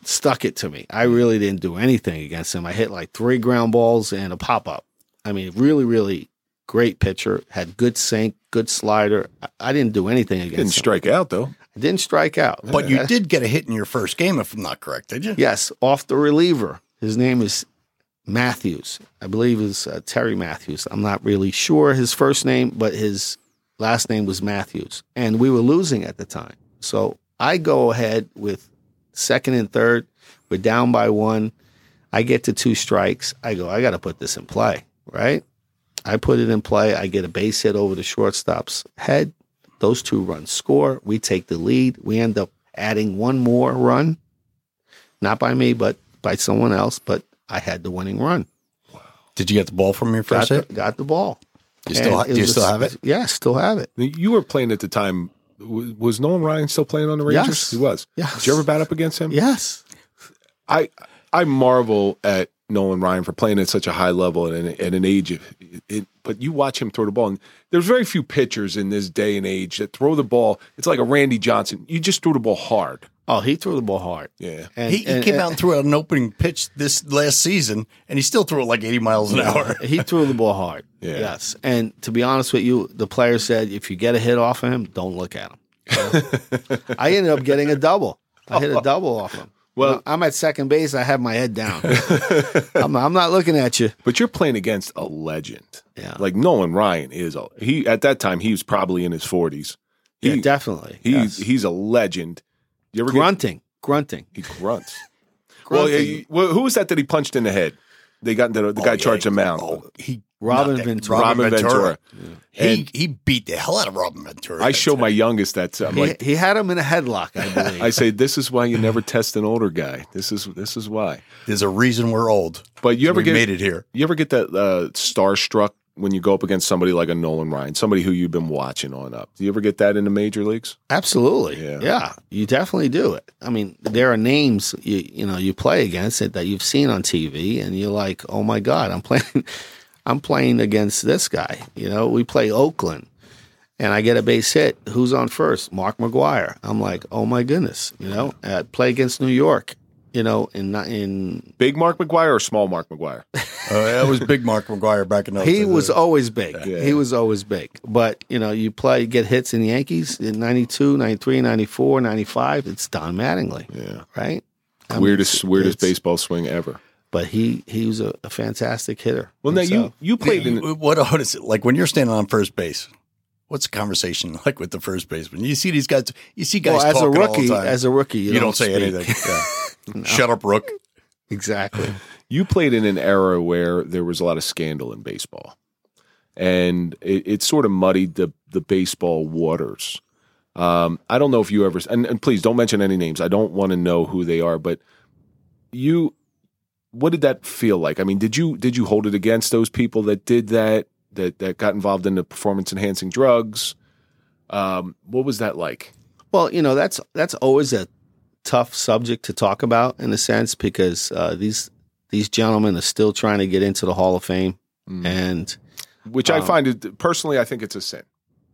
stuck it to me. I really didn't do anything against him. I hit like three ground balls and a pop up. I mean, really, really great pitcher. Had good sink, good slider. I, I didn't do anything against him. Didn't him. strike out though. I didn't strike out. But you did get a hit in your first game, if I'm not correct, did you? Yes, off the reliever. His name is Matthews. I believe it's uh, Terry Matthews. I'm not really sure his first name, but his last name was Matthews. And we were losing at the time. So I go ahead with second and third. We're down by one. I get to two strikes. I go, I got to put this in play, right? I put it in play. I get a base hit over the shortstop's head. Those two runs score. We take the lead. We end up adding one more run not by me, but by someone else. But I had the winning run. Wow. Did you get the ball from your Got first the, hit? got the ball. You still, And do you was still a- have it? Yeah, still have it. You were playing at the time. Was Nolan Ryan still playing on the Rangers? Yes. He was. Yes. Did you ever bat up against him? Yes. I I marvel at Nolan Ryan for playing at such a high level at an, at an age of it. But you watch him throw the ball, and there's very few pitchers in this day and age that throw the ball. It's like a Randy Johnson. You just throw the ball hard. Oh, he threw the ball hard. Yeah. And, He, he and- came and- out and threw out an opening pitch this last season, and he still threw it like 80 miles an hour. <laughs> he threw the ball hard. Yeah. Yes. And to be honest with you, the player said if you get a hit off of him, don't look at him. So, <laughs> I ended up getting a double. I hit a <laughs> double off him. Well- Well, I'm at second base. I have my head down. I'm, I'm not looking at you. But you're playing against a legend. Yeah. Like Nolan Ryan is a he at that time he was probably in his 40s. He, yeah, definitely. He's Yes. he's a legend. You ever get, grunting, grunting. he grunts. <laughs> Well, yeah, Grunting. you- well, who was that that he punched in the head? they got into the, the Oh, guy yeah, charged a mound. Oh, he Robin that- Ventura. Robin Ventura. He And- he beat the hell out of Robin Ventura. I show my youngest that I'm He, like he had him in a headlock, I believe. I say this is why you never test an older guy. This is this is why. There's a reason we're old. But you ever get made it here? You ever get that uh, starstruck when you go up against somebody like a Nolan Ryan, somebody who you've been watching on up? Do you ever get that in the major leagues? Absolutely. Yeah. Yeah. You definitely do it. I mean, there are names you you know, you play against it that you've seen on TV and you're like, "Oh my god, I'm <laughs> playing I'm playing against this guy." You know, we play Oakland and I get a base hit. Who's on first? Mark McGwire. I'm like, "Oh my goodness." You know, uh, play against New York, you know, in in Big Mark McGwire or small Mark McGwire? <laughs> Uh, that was big Mark McGwire back in those he days. was always big. Yeah. He was always big. But, you know, you play, get hits in the Yankees in 92, 93, 94, 95. It's Don Mattingly. Yeah. Right? I weirdest it's- weirdest baseball swing ever. But he he was a, a fantastic hitter. Well, now you you played in You- what, what is it like when you're standing on first base? What's the conversation <laughs> like with the first baseman? You see these guys. You see guys well, as a talking all rookie, the time. as a rookie, you, you, don't, say speak. anything. <laughs> Yeah. Shut up, Rook. Exactly. <laughs> you played in an era where there was a lot of scandal in baseball, and it, it sort of muddied the the baseball waters. Um, I don't know if you ever and, and please don't mention any names. I don't want to know who they are, but you, what did that feel like? I mean, did you did you hold it against those people that did that that that got involved in the performance enhancing drugs? Um, what was that like? Well, you know that's that's always a tough subject to talk about in a sense because uh, these these gentlemen are still trying to get into the Hall of Fame, Mm. and Which I Um, find it personally, I think it's a sin.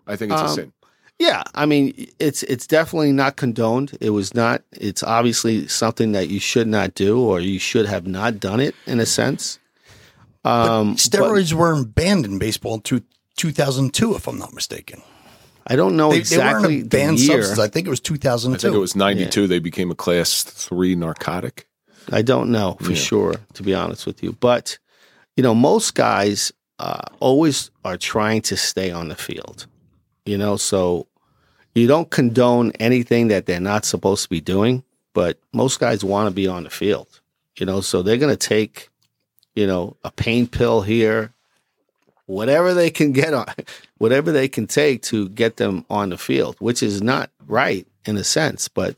I think it's a Um, sin. yeah, I mean it's it's definitely not condoned. It was not. It's obviously something that you should not do, or you should have not done it in a sense. Um, but Steroids weren't banned in baseball in two, 2002, if I'm not mistaken. I don't know They, exactly they weren't a banned the year. substance. I think it was 2002. I think it was 92. They became a class three narcotic. I don't know for Yeah. sure, to be honest with you. But you know, most guys uh, always are trying to stay on the field. You know, so you don't condone anything that they're not supposed to be doing. But most guys want to be on the field. You know, so they're going to take, you know, a pain pill here, whatever they can get on, <laughs> whatever they can take to get them on the field, which is not right in a sense, but.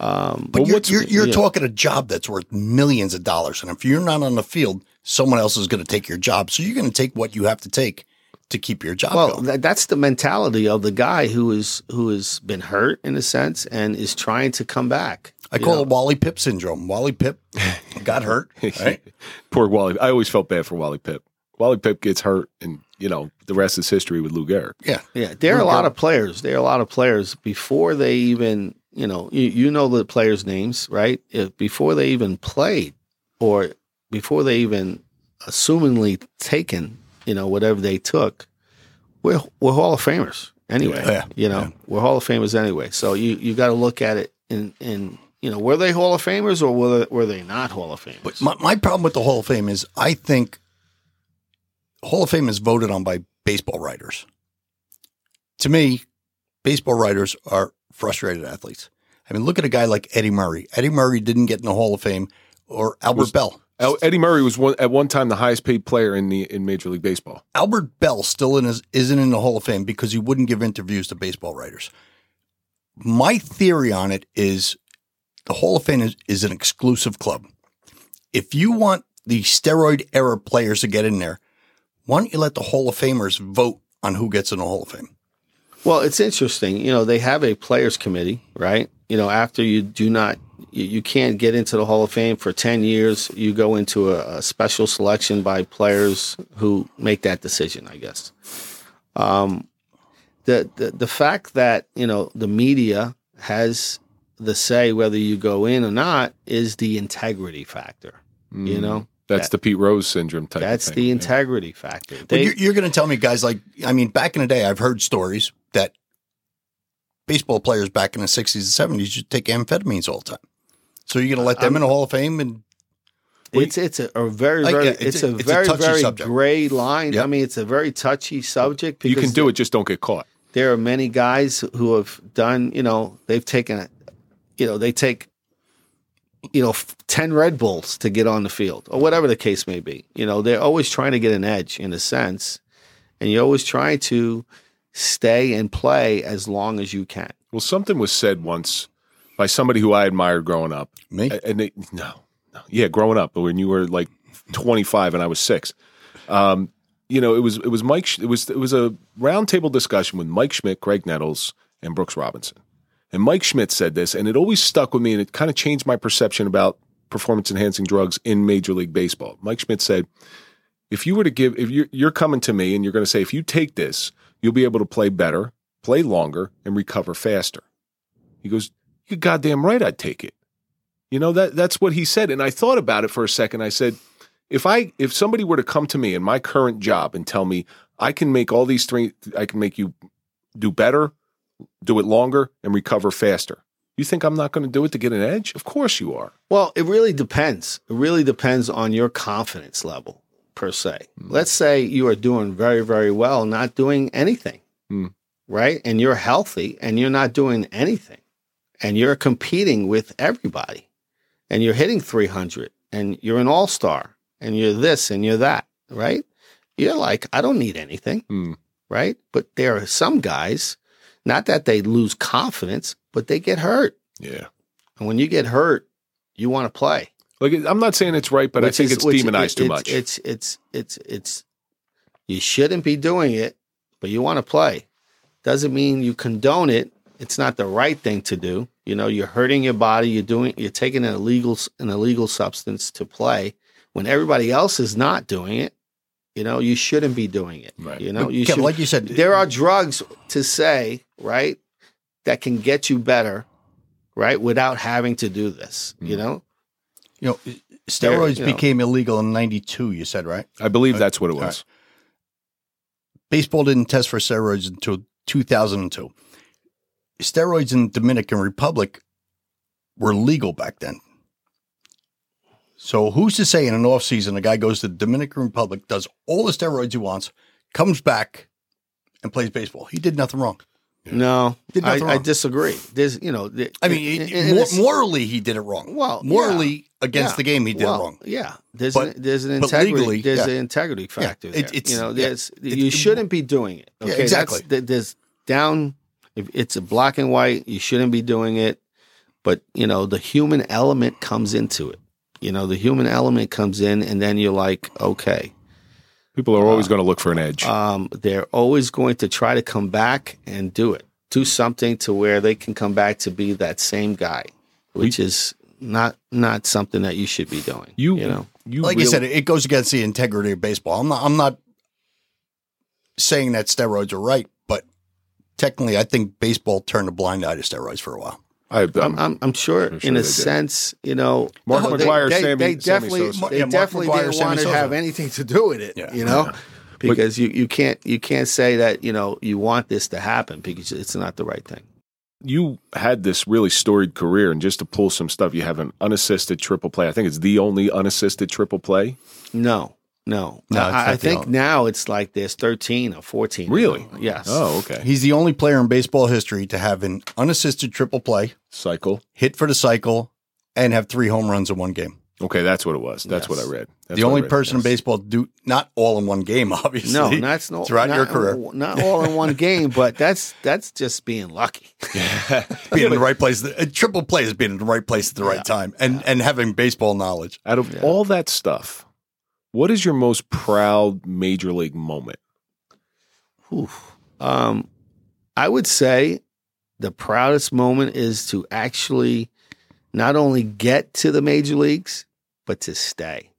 Um, But Well, you're, you're, you're talking a job that's worth millions of dollars. And if you're not on the field, someone else is going to take your job. So you're going to take what you have to take to keep your job Well, that, that's the mentality of the guy who is who has been hurt in a sense and is trying to come back. I call know? it Wally Pipp syndrome. Wally Pipp <laughs> got hurt, right? <laughs> Poor Wally. I always felt bad for Wally Pipp. Wally Pipp gets hurt, and you know the rest is history with Lou Gehrig. Yeah. Yeah, there are a lot of players. There are a lot of players before they even, you know, you, you know the players' names, right? If, before they even played, or before they even assumingly taken, you know, whatever they took, we're we're Hall of Famers anyway. Yeah. You know, Yeah. we're Hall of Famers anyway. So you you got to look at it in in you know, were they Hall of Famers or were they, were they not Hall of Famers? But my, my problem with the Hall of Fame is I think Hall of Fame is voted on by baseball writers. To me, baseball writers are frustrated athletes. I mean, look at a guy like Eddie Murray. Eddie Murray didn't get in the Hall of Fame, or Albert Was- Belle. El- Eddie Murray was one, at one time the highest paid player in the in Major League Baseball. Albert Belle still in his, isn't in the Hall of Fame because he wouldn't give interviews to baseball writers. My theory on it is the Hall of Fame is, is an exclusive club. If you want the steroid era players to get in there, why don't you let the Hall of Famers vote on who gets in the Hall of Fame? Well, it's interesting. You know, they have a players committee, right? You know, after you do not, you, can't get into the Hall of Fame for 10 years, you go into a, a special selection by players who make that decision, I guess. Um, the, the, the fact that, you know, the media has the say whether you go in or not is the integrity factor. You mm. know, That's the Pete Rose syndrome type. that's of the thing. integrity factor. But you're, you're going to tell me guys like, I mean, back in the day, I've heard stories that baseball players back in the 60s and 70s used to take amphetamines all the time. So you're going to let them in the Hall of Fame and It's it's a, a very Like, very yeah, it's, it's a, a- it's a very touchy very subject. gray line. Yep. I mean, it's a very touchy subject. You can do it, just don't get caught. There are many guys who have done. You know, they've taken, you know, they take you know, 10 Red Bulls to get on the field or whatever the case may be. You know, they're always trying to get an edge in a sense, and you're always trying to stay and play as long as you can. Well, something was said once by somebody who I admired growing up. Me? And they, no, no, yeah, growing up, but when you were like 25 and I was six, um, you know, it was it was Mike. It was it was a roundtable discussion with Mike Schmidt, Graig Nettles, and Brooks Robinson. And Mike Schmidt said this, and it always stuck with me, and it kind of changed my perception about performance enhancing drugs in Major League Baseball. Mike Schmidt said, if you were to give, if you're, you're coming to me and you're going to say, if you take this, you'll be able to play better, play longer, and recover faster. He goes, you're goddamn right, I'd take it. You know that that's what he said, and I thought about it for a second. I said, if I if somebody were to come to me in my current job and tell me I can make all these three, I can make you do better, do it longer, and recover faster. You think I'm not going to do it to get an edge? Of course you are. Well, it really depends. It really depends on your confidence level, per se. Let's say you are doing very, very well, not doing anything, Hmm. right? And you're healthy and you're not doing anything, and you're competing with everybody, and you're hitting 300, and you're an all star, and you're this and you're that, right? You're like, I don't need anything, Hmm. right? But there are some guys, not that they lose confidence, but they get hurt. Yeah. And when you get hurt, you want to play. Like I'm not saying it's right, but I think is- it's demonized it- too it's- much. It's it's it's it's you shouldn't be doing it, but you want to play. Doesn't mean you condone it. It's not the right thing to do. You know, you're hurting your body. You're doing. You're taking an illegal an illegal substance to play when everybody else is not doing it. You know, you shouldn't be doing it. Right. You know, you Kev, should. like you said, there are drugs to say right that can get you better, right, without having to do this. You mm. know, you know, steroids you know. became illegal in '92. You said right. I believe uh, that's what it was. right. Baseball didn't test for steroids until 2002. Steroids in Dominican Republic were legal back then. So who's to say in an off season a guy goes to the Dominican Republic, does all the steroids he wants, comes back and plays baseball? He did nothing wrong. No, Did I, nothing I wrong. disagree. There's, you know, the- I mean, it- mor- morally he did it wrong. Well, morally against yeah. the game he did well, it wrong. Yeah, there's But- an, there's an integrity. legally, there's yeah. an integrity factor. it- there. you know, there's It- you it- shouldn't be doing it. Okay, That's- exactly. th- there's down. If it's a black and white, you shouldn't be doing it. But you know, the human element comes into it. You know, the human element comes in, and then you're like, okay, People are always going to look for an edge. um, they're always going to try to come back and do it. Do something to where they can come back to be that same guy, which is not not something that you should be doing. you, you know, you like really- I said, it goes against the integrity of baseball. I'm not. I'm not saying that steroids are right, but technically, I think baseball turned a blind eye to steroids for a while. I, I'm, I'm, I'm, I'm sure, I'm sure in a did. sense, you know, Mark no, McGwire, they, Sammy- they Sammy definitely, Sosa. they Yeah, definitely McGwire, didn't Sammy want to Sosa. have anything to do with it, Yeah. you know, because you, you can't you can't say that you know you want this to happen because it's not the right thing. you had this really storied career, and just to pull some stuff, you have an unassisted triple play. I think it's the only unassisted triple play. No, no, No, I, I think only- now it's like there's 13 or 14. Really? Yes. Oh, okay. He's the only player in baseball history to have an unassisted triple play, Cycle. hit for the cycle, and have three home runs in one game. Okay, that's what it was. That's what I read. That's the only read. person in baseball to do not all in one game, <laughs> obviously. No, that's no throughout not, your career, Not all in one game, but that's that's just being lucky. <laughs> being in the right place. A triple play is being in the right place at the right time, and and having baseball knowledge. Out of all that stuff, what is your most proud major league moment? Oof. Um, I would say the proudest moment is to actually not only get to the major leagues, but to stay.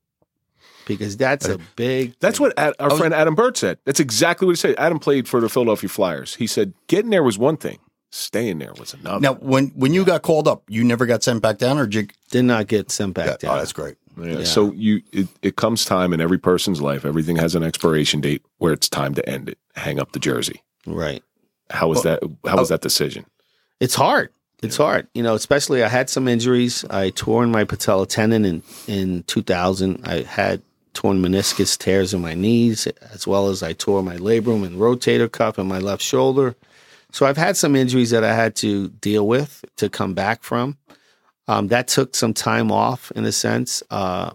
Because that's a big. That's thing. what Ad, our friend Adam Burt said. That's exactly what he said. Adam played for the Philadelphia Flyers. He said getting there was one thing, staying there was another. Now, when when you got called up, you never got sent back down, or did you? did not get sent back Yeah, down. oh, that's great. Yeah. So you, it, it comes time in every person's life. Everything has an expiration date where it's time to end it. Hang up the jersey. right. How was that? How was oh. that decision? It's hard. It's hard, you know. Especially, I had some injuries. I torn my patella tendon in in 2000. I had torn meniscus tears in my knees, as well as I tore my labrum and rotator cuff in my left shoulder. So I've had some injuries that I had to deal with to come back from. Um, that took some time off in a sense, uh,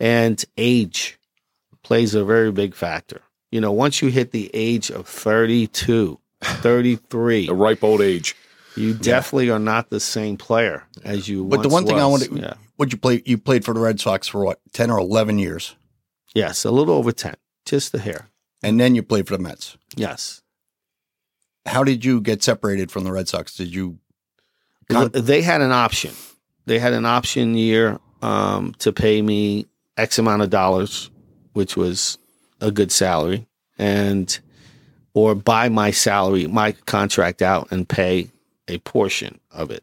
and age plays a very big factor. You know, once you hit the age of 32, <laughs> 33, The ripe old age. you definitely are not the same player as you. Were. But the once one thing I was. want to, yeah. what you play, you played for the Red Sox for what, 10 or 11 years. yes, a little over ten, just the hair. And then you played for the Mets. Yes, How did you get separated from the Red Sox? Did you, Con- they had an option. They had an option year um, to pay me X amount of dollars, which was a good salary, and or buy my salary, my contract out, and pay a portion of it.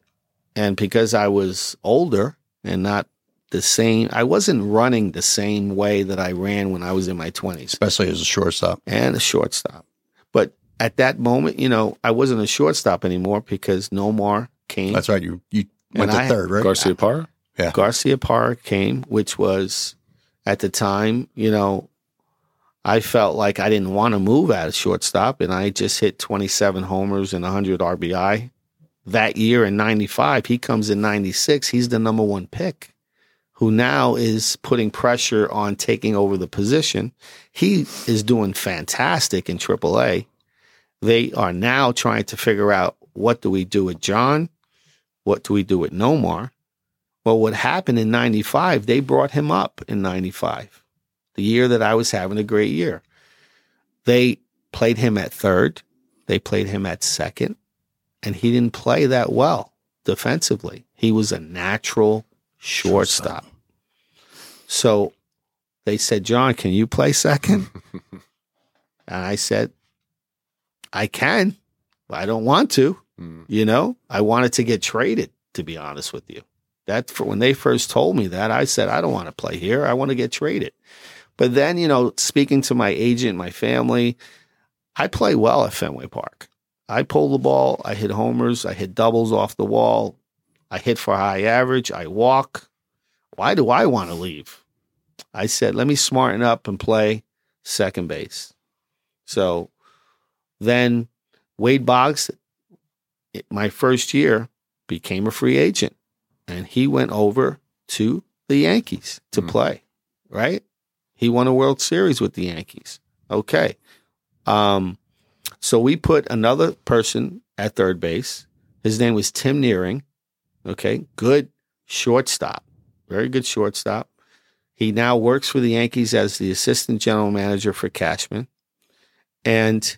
And because I was older and not the same, I wasn't running the same way that I ran when I was in my twenties especially as a shortstop? and a shortstop. But at that moment, you know, I wasn't a shortstop anymore because Nomar came. That's right. You, you went And to I- third, right? Garciaparra? Yeah, Garciaparra came, which was at the time, you know, I felt like I didn't want to move out of shortstop, and I just hit 27 homers and 100 RBI that year in 95. He comes in 96. He's the number one pick, who now is putting pressure on taking over the position. He is doing fantastic in AAA. They are now trying to figure out what do we do with John? What do we do with Nomar? Well, what happened in 95, they brought him up in 95, the year that I was having a great year. They played him at third, they played him at second, and he didn't play that well defensively. He was a natural shortstop. So they said, John, can you play second? <laughs> and I said, I can, but I don't want to. Mm. You know, I wanted to get traded, to be honest with you. That for when they first told me that, I said, I don't want to play here. I want to get traded. But then, you know, speaking to my agent, my family, I play well at Fenway Park. I pull the ball, I hit homers, I hit doubles off the wall, I hit for high average, I walk. Why do I want to leave? I said, let me smarten up and play second base. So then Wade Boggs, my first year, became a free agent and he went over to the Yankees to Hmm. play, right? He won a World Series with the Yankees. Okay. Um, so we put another person at third base. His name was Tim Naehring. Okay. Good shortstop. Very good shortstop. He now works for the Yankees as the assistant general manager for Cashman. And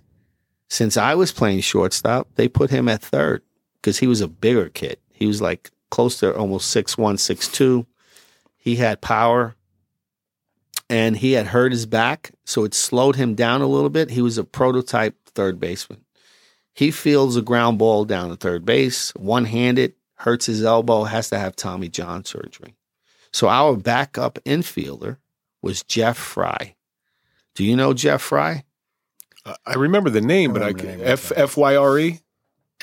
since I was playing shortstop, they put him at third because he was a bigger kid. He was like close to almost 6'1, 6'2. He had power and he had hurt his back, so it slowed him down a little bit. He was a prototype third baseman. He fields a ground ball down to third base, one handed, hurts his elbow, has to have Tommy John surgery. So our backup infielder was Jeff Frye. Do you know Jeff Frye? I- I remember the name, I but I remember the name, F okay. F Y R E.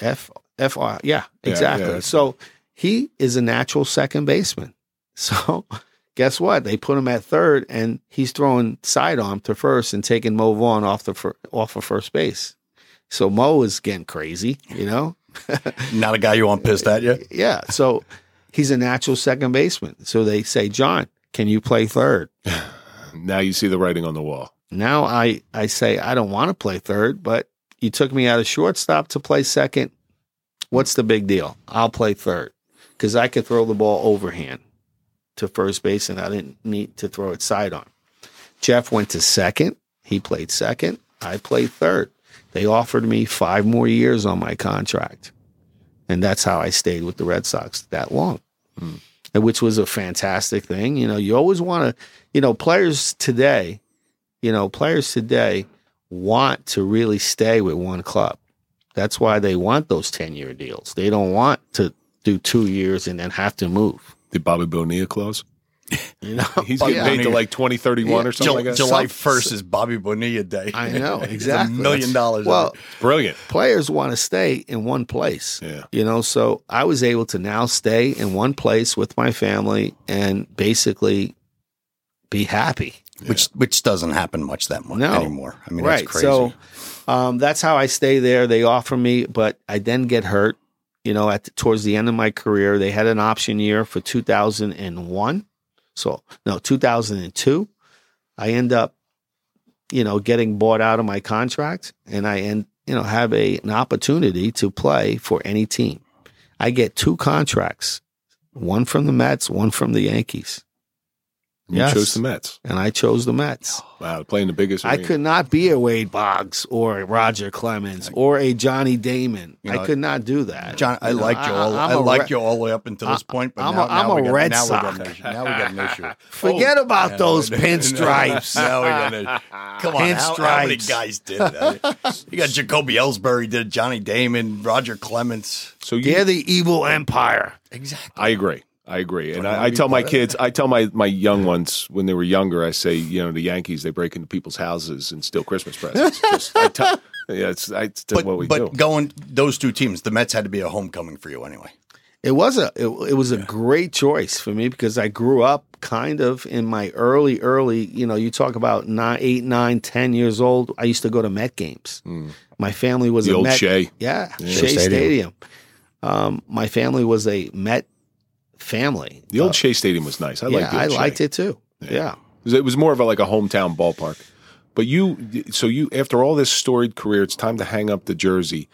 F F R. Yeah, Yeah, exactly. yeah. so he is a natural second baseman. <laughs> So guess what? They put him at third, and he's throwing sidearm to first and taking Mo Vaughn off the fir- off of first base. So Mo is getting crazy, you know. <laughs> Not a guy you want pissed at you. Yeah. So he's a natural second baseman. So they say, John, can you play third? <sighs> Now you see the writing on the wall. Now I I say I don't want to play third, but you took me out of shortstop to play second. What's the big deal? I'll play third because I could throw the ball overhand to first base, and I didn't need to throw it sidearm. Jeff went to second. He played second. I played third. They offered me five more years on my contract, and that's how I stayed with the Red Sox that long, hmm. and which was a fantastic thing. You know, you always want to, you know, players today you know, players today want to really stay with one club. That's why they want those 10 year deals. They don't want to do two years and then have to move. The Bobby Bonilla clause. You know, <laughs> He's Bobby getting paid to like twenty thirty one or something Jul- like that. July 1st is Bobby Bonilla Day. I know, <laughs> exactly. a million dollars. well, Brilliant. players want to stay in one place. Yeah. You know, so I was able to now stay in one place with my family and basically be happy. Which which doesn't happen much that much No. anymore. I mean, right. that's crazy. So um, that's how I stay there. They offer me, but I then get hurt you know, at the, towards the end of my career, they had an option year for 2001. So no, 2002. I end up, you know, getting bought out of my contract, and I end, you know, have a an opportunity to play for any team. I get two contracts, one from the Mets, one from the Yankees, You Yes. chose the Mets. and I chose the Mets. Wow, playing the biggest. I arena. could not be a Wade Boggs or a Roger Clemens or a Johnny Damon. You know, I could not do that. John, I You know, liked you all. I'm I, a liked Re- you all the way up until this I- point, but I'm now, a- I'm now we a got, Red now Sox. We got an issue. Now we got an issue. Forget about those <laughs> Yeah, pinstripes. <laughs> Now we got an issue. Come on, how, how many guys did that? <laughs> you got Jacoby Ellsbury, did Johnny Damon, Roger Clemens. So you, They're the evil empire. Exactly. I agree. I agree, and I, I tell my kids, I tell my my young ones when they were younger, I say, you know, the Yankees they break into people's houses and steal Christmas presents. Just, I tell, <laughs> yeah, it's, I, it's But, what we but do. going those two teams, the Mets had to be a homecoming for you anyway. It was a it, it was a great choice for me because I grew up kind of in my early early you know you talk about nine eight nine ten years old I used to go to Met games. My family was. The a old Met, Shea. yeah, Yeah. Shea Stadium. Stadium. Um, my family was a Met family. The old uh, Shea Stadium was nice. I yeah, liked the I liked it too. Yeah. It was more of a, like a hometown ballpark. But you, so you, after all this storied career, it's time to hang up the jersey.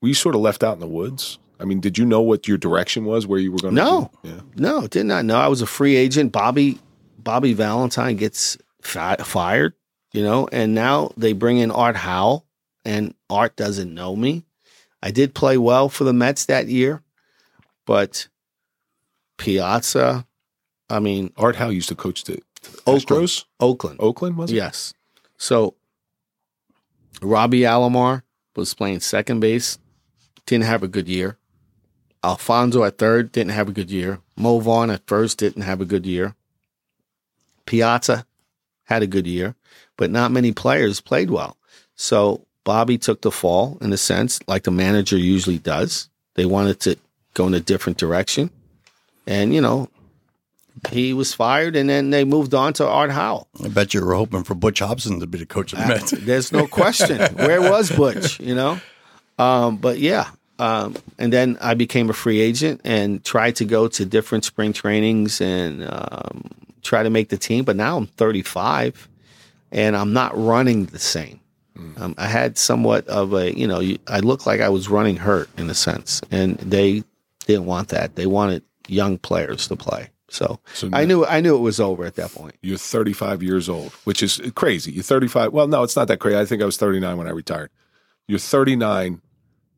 Were you sort of left out in the woods? I mean, did you know what your direction was, where you were going? No. Yeah. No, did not know. I was a free agent. Bobby Bobby Valentine gets fi- fired, you know, and now they bring in Art Howe, and Art doesn't know me. I did play well for the Mets that year, but Piazza, I mean Art Howe used to coach the Oakland. Astros, Oakland, Oakland, was it? yes. So Robbie Alomar was playing second base, didn't have a good year. Alfonzo at third didn't have a good year. Mo Vaughn at first didn't have a good year. Piazza had a good year, but not many players played well. So Bobby took the fall in a sense, like the manager usually does. They wanted to go in a different direction. And, you know, he was fired and then they moved on to Art Howe. I bet you were hoping for Butch Hobson to be the coach of the Mets. <laughs> There's no question. Where was Butch? You know, um, but yeah. Um, and then I became a free agent and tried to go to different spring trainings and um, try to make the team. But now I'm 35 and I'm not running the same. Um, I had somewhat of a, you know, I looked like I was running hurt in a sense, and they didn't want that. They wanted young players to play. So, So I knew I knew it was over at that point. You're 35 years old, which is crazy. You're 35. Well, no, it's not that crazy. I think I was 39 when I retired. You're 39.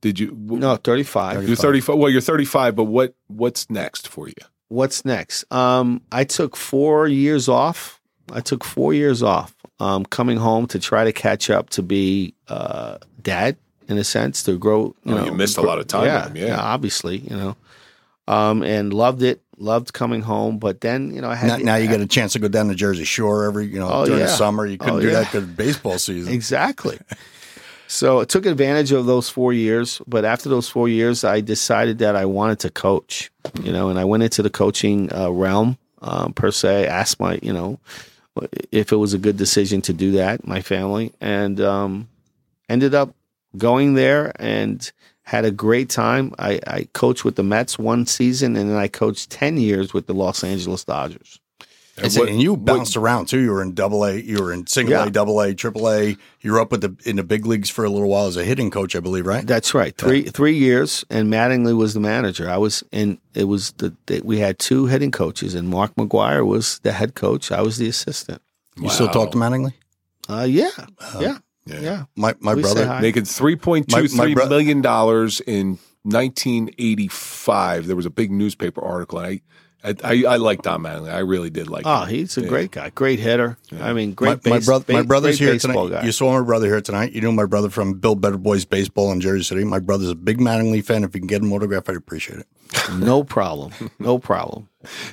Did you? No, 35. You're 35. Well, you're 35, but what what's next for you? what's next? Um, I took four years off. I took four years off. Um, coming home to try to catch up to be uh, dad in a sense to grow. You Oh, know, you missed a lot of time Yeah, with him, yeah. obviously, you know, um, and loved it. Loved coming home, but then you know I had Now, the- now you get a chance to go down to Jersey Shore every, you know, Oh, during the summer. You couldn't Oh, do yeah. that because baseball season. Exactly. <laughs> so I took advantage of those four years, but after those four years, I decided that I wanted to coach, you know, and I went into the coaching uh, realm um, per se. Asked my, you know, if it was a good decision to do that, my family, and um, ended up going there and had a great time. I, I coached with the Mets one season, and then I coached ten years with the Los Angeles Dodgers. I said, what- and you what- bounced around too. You were in Double A, you were in Single Yeah. A, Double A, Triple A. You were up with the in the big leagues for a little while as a hitting coach, I believe, right? That's right. Three three years, and Mattingly was the manager. I was in. It was the, the we had two hitting coaches, and Mark McGwire was the head coach. I was the assistant. You still Wow. talk to Mattingly? Uh, yeah, yeah, Yeah. yeah. My my We brother. Making three point My- two my three bro- million dollars in 1985. There was a big newspaper article. And I, I, I, I like Don Mattingly. I really did like. Him. Oh, him. he's a Yeah. great guy, great hitter. I mean, great. my base, brother, my ba- brother's great here tonight. Guy. You saw my brother here tonight. You know my brother from Bill Better Boys Baseball in Jersey City. My brother's a big Mattingly fan. If you can get him autograph, I'd appreciate it. <laughs> no problem, no problem.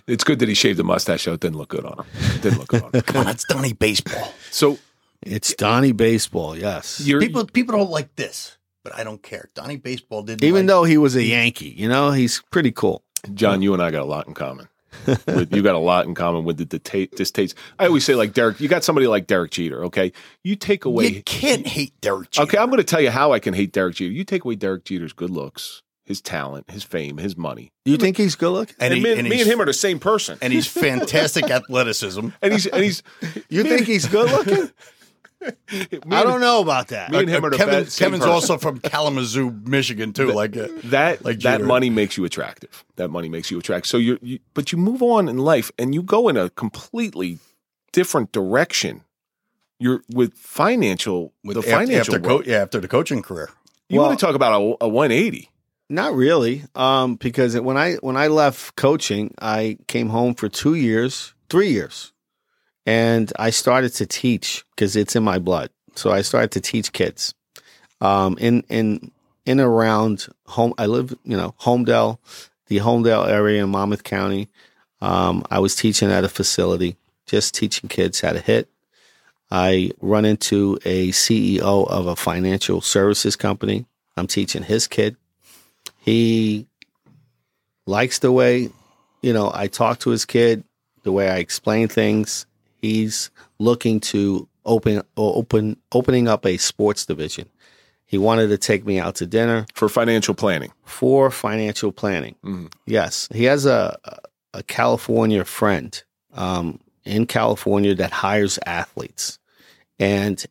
It's good that he shaved the mustache. Out. it didn't look good on him. It didn't look good on him. <laughs> Come on, that's Donnie baseball. So It's Donnie baseball. Yes, you're People people don't like this, but I don't care. Donnie baseball didn't. even like, though he was a Yankee, you know, he's pretty cool. John, you and I got a lot in common. with, you got a lot in common with the deta- distaste. I always say, like Derek, you got somebody like Derek Jeter. Okay, you take away. you can't hate Derek. Jeter. Okay, I'm going to tell you how I can hate Derek Jeter. You take away Derek Jeter's good looks, his talent, his fame, his money. You think he's good looking? And, he- me, and me and him are the same person. and he's fantastic <laughs> athleticism. And he's and he's You think he's good looking? <laughs> <laughs> I don't know about that. Me and him are the Kevin, best- Kevin's person. also from Kalamazoo, Michigan, too. Like uh, that Like that Jeter. money makes you attractive. That money makes you attractive. So you're, you, but you move on in life and you go in a completely different direction. You're with financial, with the after, financial. after, co- yeah, after the coaching career. you Well- want to talk about a, a 180? Not really, um, because when I when I left coaching, I came home for two years, three years, and I started to teach because it's in my blood. So I started to teach kids, um, in in in around home. I live, you know, Holmdel, the Holmdel area in Monmouth County. Um, I was teaching at a facility, just teaching kids how to hit. I run into a CEO of a financial services company. I'm teaching his kid he likes the way you know i talk to his kid the way i explain things he's looking to open open opening up a sports division. He wanted to take me out to dinner. For financial planning. for financial planning. Mhm. yes. He has a a california friend um, in california that hires athletes. And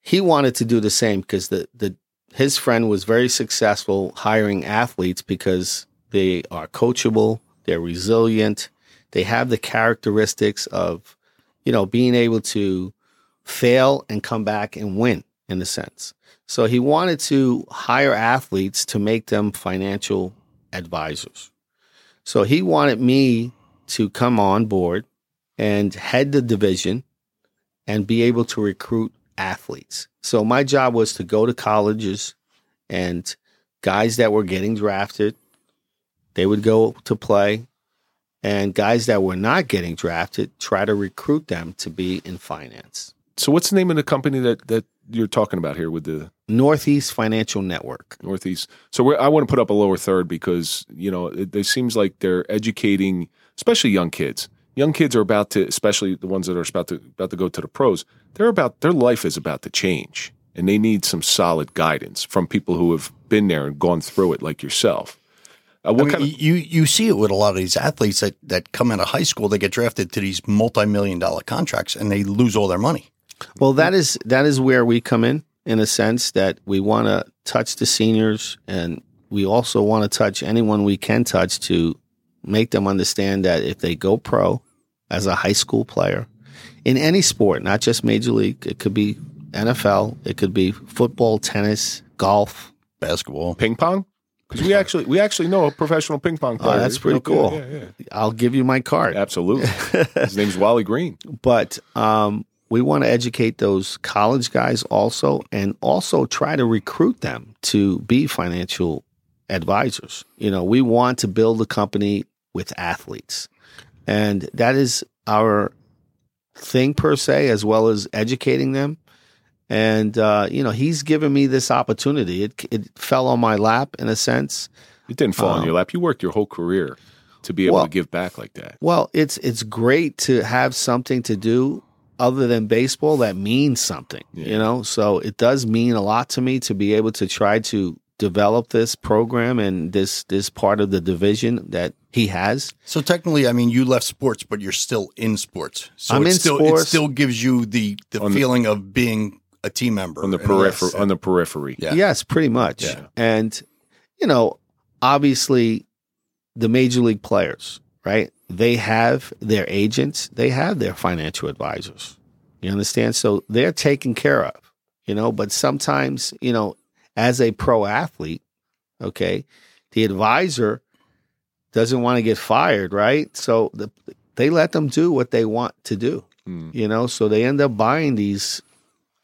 he wanted to do the same because the the his friend was very successful hiring athletes because they are coachable, they're resilient, they have the characteristics of, you know, being able to fail and come back and win in a sense. So he wanted to hire athletes to make them financial advisors. So he wanted me to come on board and head the division and be able to recruit athletes. So my job was to go to colleges and guys that were getting drafted, they would go to play. And guys that were not getting drafted, try to recruit them to be in finance. So what's the name of the company that that you're talking about here with the Northeast Financial Network. Northeast. So we're, I want to put up a lower third because you know it, it seems like they're educating, especially young kids. Young kids are about to, especially the ones that are about to about to go to the pros. They're about their life is about to change, and they need some solid guidance from people who have been there and gone through it, like yourself. Uh, what I mean, kind of you you see it with a lot of these athletes that, that come out of high school, they get drafted to these multi million dollar contracts and they lose all their money. Well, that is that is where we come in, in a sense that we want to touch the seniors, and we also want to touch anyone we can touch to make them understand that if they go pro as a high school player in any sport, not just major league, it could be NFL, it could be football, tennis, golf. Basketball. ping pong? Because we actually we actually know a professional ping pong player. Oh, that's pretty Yeah, cool. Yeah, yeah, I'll give you my card. absolutely. <laughs> His name's Wally Green. but um, we want to educate those college guys also and also try to recruit them to be financial advisors you know we want to build a company with athletes and that is our thing per se as well as educating them and uh, you know he's given me this opportunity it, it fell on my lap in a sense It didn't fall in Um, your lap. You worked your whole career to be able well- to give back like that. Well, it's it's great to have something to do other than baseball that means something, Yeah. you know. So it does mean a lot to me to be able to try to develop this program and this this part of the division that he has. So technically, I mean, you left sports, but you're still in sports. So I'm it in still, sports. It still gives you the, the On the- feeling of being a team member On the periphery, yes, on the periphery. Yeah. Yes, pretty much. Yeah. And you know, obviously the major league players, right? They have their agents, they have their financial advisors. You understand? So they're taken care of, you know, but sometimes, you know, as a pro athlete, okay, the advisor doesn't want to get fired, right? So the, they let them do what they want to do, Mm. you know, so they end up buying these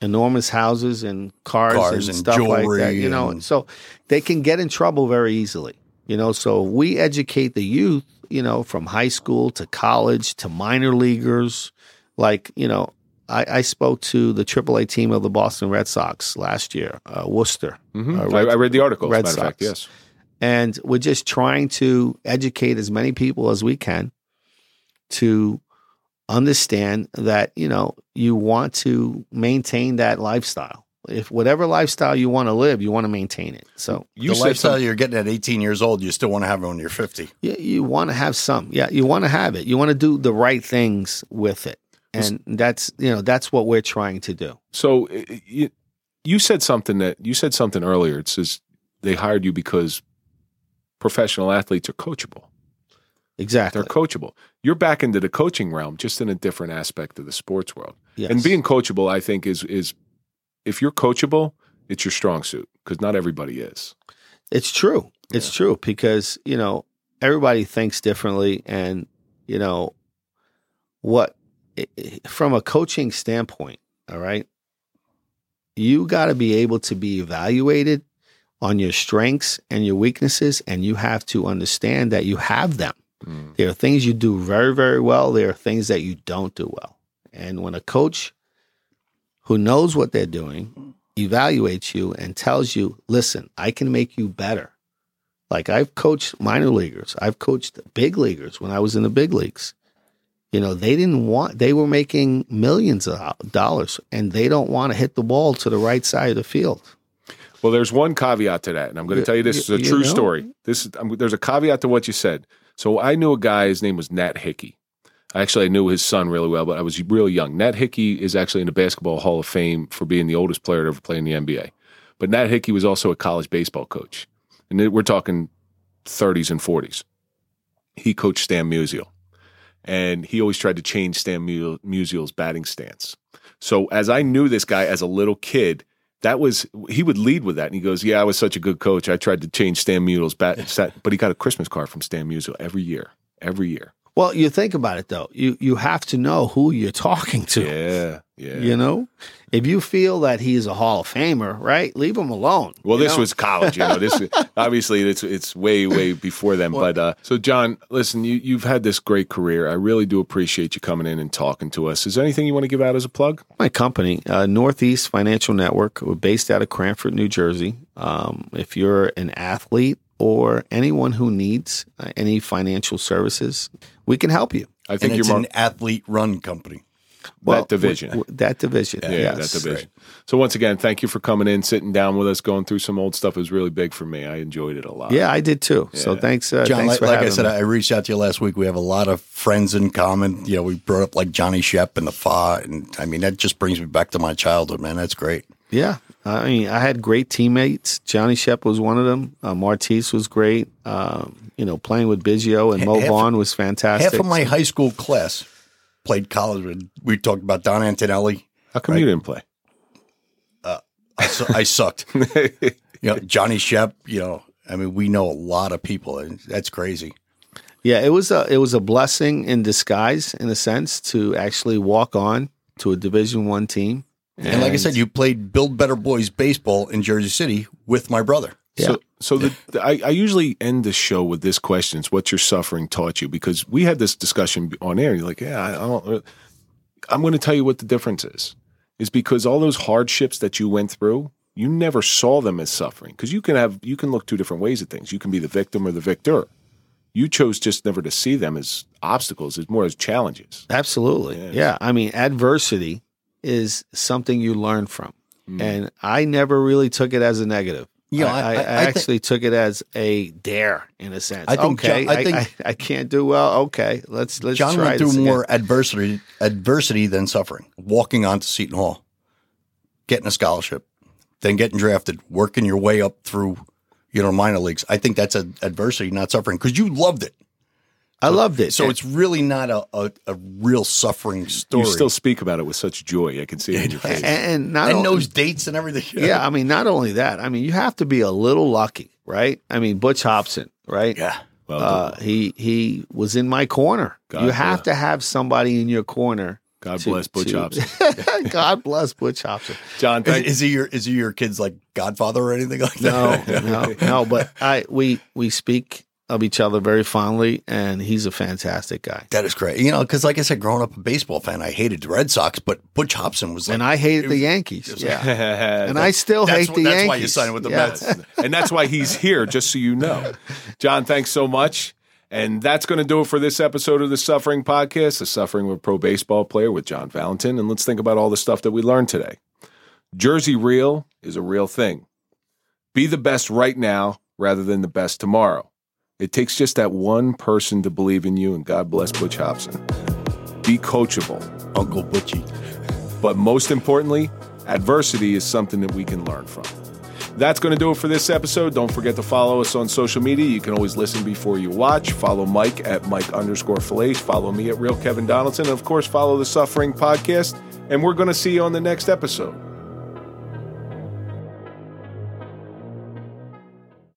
enormous houses and cars, Cars and, and stuff like that, you know, and- so they can get in trouble very easily, you know, so we educate the youth, you know, from high school to college to minor leaguers. Like, you know, I, I spoke to the AAA team of the Boston Red Sox last year, uh, Worcester. Mhm. Uh, I, Red- I read the article. Red as a matter of fact, Sox. yes. And we're just trying to educate as many people as we can to understand that, you know, you want to maintain that lifestyle. if whatever lifestyle you want to live, you want to maintain it. So you the lifestyle you're getting at 18 years old, you still want to have it when you're 50. you, you want to have some. Yeah, you want to have it. You want to do the right things with it. And that's, you know, that's what we're trying to do. So i- i- you, you said something that you said something earlier. It says they hired you because professional athletes are coachable. Exactly. They're coachable. You're back into the coaching realm, just in a different aspect of the sports world. Yes. And being coachable, I think, is is if you're coachable, it's your strong suit because not everybody is. It's true. It's true because, you know, everybody thinks differently. And, you know, what, from a coaching standpoint, all right, you got to be able to be evaluated on your strengths and your weaknesses. And you have to understand that you have them. Mm. There are things you do very, very well. There are things that you don't do well. And when a coach who knows what they're doing evaluates you and tells you, listen, I can make you better. Like I've coached minor leaguers, I've coached big leaguers when I was in the big leagues. You know, they didn't want, they were making millions of dollars and they don't want to hit the ball to the right side of the field. Well, there's one caveat to that, and I'm going to tell you this is a true know? story. This is, I'm, there's a caveat to what you said. So I knew a guy. His name was Nat Hickey. Actually, I knew his son really well, but I was really young. Nat Hickey is actually in the Basketball Hall of Fame for being the oldest player to ever play in the NBA. But Nat Hickey was also a college baseball coach, and we're talking 30s and 40s. He coached Stan Musial, and he always tried to change Stan Musial's batting stance. So as I knew this guy as a little kid, that was he would lead with that, and he goes, "Yeah, I was such a good coach. I tried to change Stan Musial's bat, set, but he got a Christmas card from Stan Musial every year, every year. Well, you think about it though. You you have to know who you're talking to. Yeah, yeah. You know, if you feel that he's a Hall of Famer, right? Leave him alone. Well, this know? was college, you know. This <laughs> obviously it's it's way way before then. but uh, so, John, listen, you you've had this great career. I really do appreciate you coming in and talking to us. Is there anything you want to give out as a plug? my company, uh, Northeast Financial Network. We're based out of Cranford, New Jersey. Um, if you're an athlete or anyone who needs uh, any financial services, we can help you. I think And you're it's more an athlete run company. that division. w- w- that division. yeah, yes. that division. So once again, thank you for coming in, sitting down with us, going through some old stuff. It was really big for me. I enjoyed it a lot. Yeah, I did too. So thanks, uh, John, thanks like, like I said, me. I reached out to you last week. We have a lot of friends in common. You know, we brought up like Johnny Shep and the Fa, and I mean that just brings me back to my childhood, man. That's great. Yeah. I mean, I had great teammates. Johnny Shep was one of them. Uh, Marteese was great. Um, you know, playing with Biggio and Mo Half- Vaughn was fantastic. Half of my high school class played college. with- We talked about Don Antonelli. How come you didn't play? Uh, I, su- I sucked. <laughs> You know, Johnny Shep. You know, I mean, we know a lot of people, and that's crazy. Yeah, it was a it was a blessing in disguise, in a sense, to actually walk on to a Division One team. And, like I said, you played Build Better Boys baseball in Jersey City with my brother. So, so the, the- I, I usually end the show with this question: "It's what your suffering taught you?" Because we had this discussion on air. You're like, "Yeah, I don't." I'm going to tell you what the difference is. Is because all those hardships that you went through, you never saw them as suffering. Because you can have, you can look two different ways at things. You can be the victim or the victor. You chose just never to see them as obstacles, as more as challenges. Absolutely. Yes. Yeah. I mean, adversity is something you learn from. Mm. And I never really took it as a negative. Yeah, I, I- I, I- actually took it as a dare in a sense. I think okay, John- I think- I, can't do well. Okay, let's let's John try went through this again. more adversity adversity than suffering. Walking onto Seton Hall, getting a scholarship, then getting drafted, working your way up through, you know, minor leagues. I think that's a adversity, not suffering, because you loved it. I loved it. So it's really not a, a, a real suffering story. You still speak about it with such joy. I can see it in your face. and, and not and only- knows dates and everything. yeah, I mean, not only that. I mean, you have to be a little lucky, right? I mean, Butch Hobson, right? yeah. Well, Uh, he he was in my corner. God you have bless. to have somebody in your corner. God to- bless Butch to- Hobson. <laughs> God bless Butch Hobson. John, Is, thank is he your is he your kid's like godfather or anything like that? No, no, no. But I we we speak of each other very fondly, and he's a fantastic guy. That is great. You know, because like I said, growing up a baseball fan, I hated the Red Sox, but Butch Hobson was like, And I hated the Yankees. Yeah, <laughs> and I still hate wh- the that's Yankees. That's why you signed with the Yeah. Mets. <laughs> and that's why he's here, just so you know. John, thanks so much. And that's going to do it for this episode of the Suffering Podcast, the Suffering of a Pro Baseball Player with John Valentin. And let's think about all the stuff that we learned today. Jersey Real is a real thing. Be the best right now rather than the best tomorrow. It takes just that one person to believe in you, and God bless Butch Hobson. Be coachable. Uncle Butchie. But most importantly, adversity is something that we can learn from. That's going to do it for this episode. Don't forget to follow us on social media. You can always listen before you watch. Follow Mike at Mike underscore Failace. Follow me at Real Kevin Donaldson. And of course, follow the Suffering Podcast. And we're going to see you on the next episode.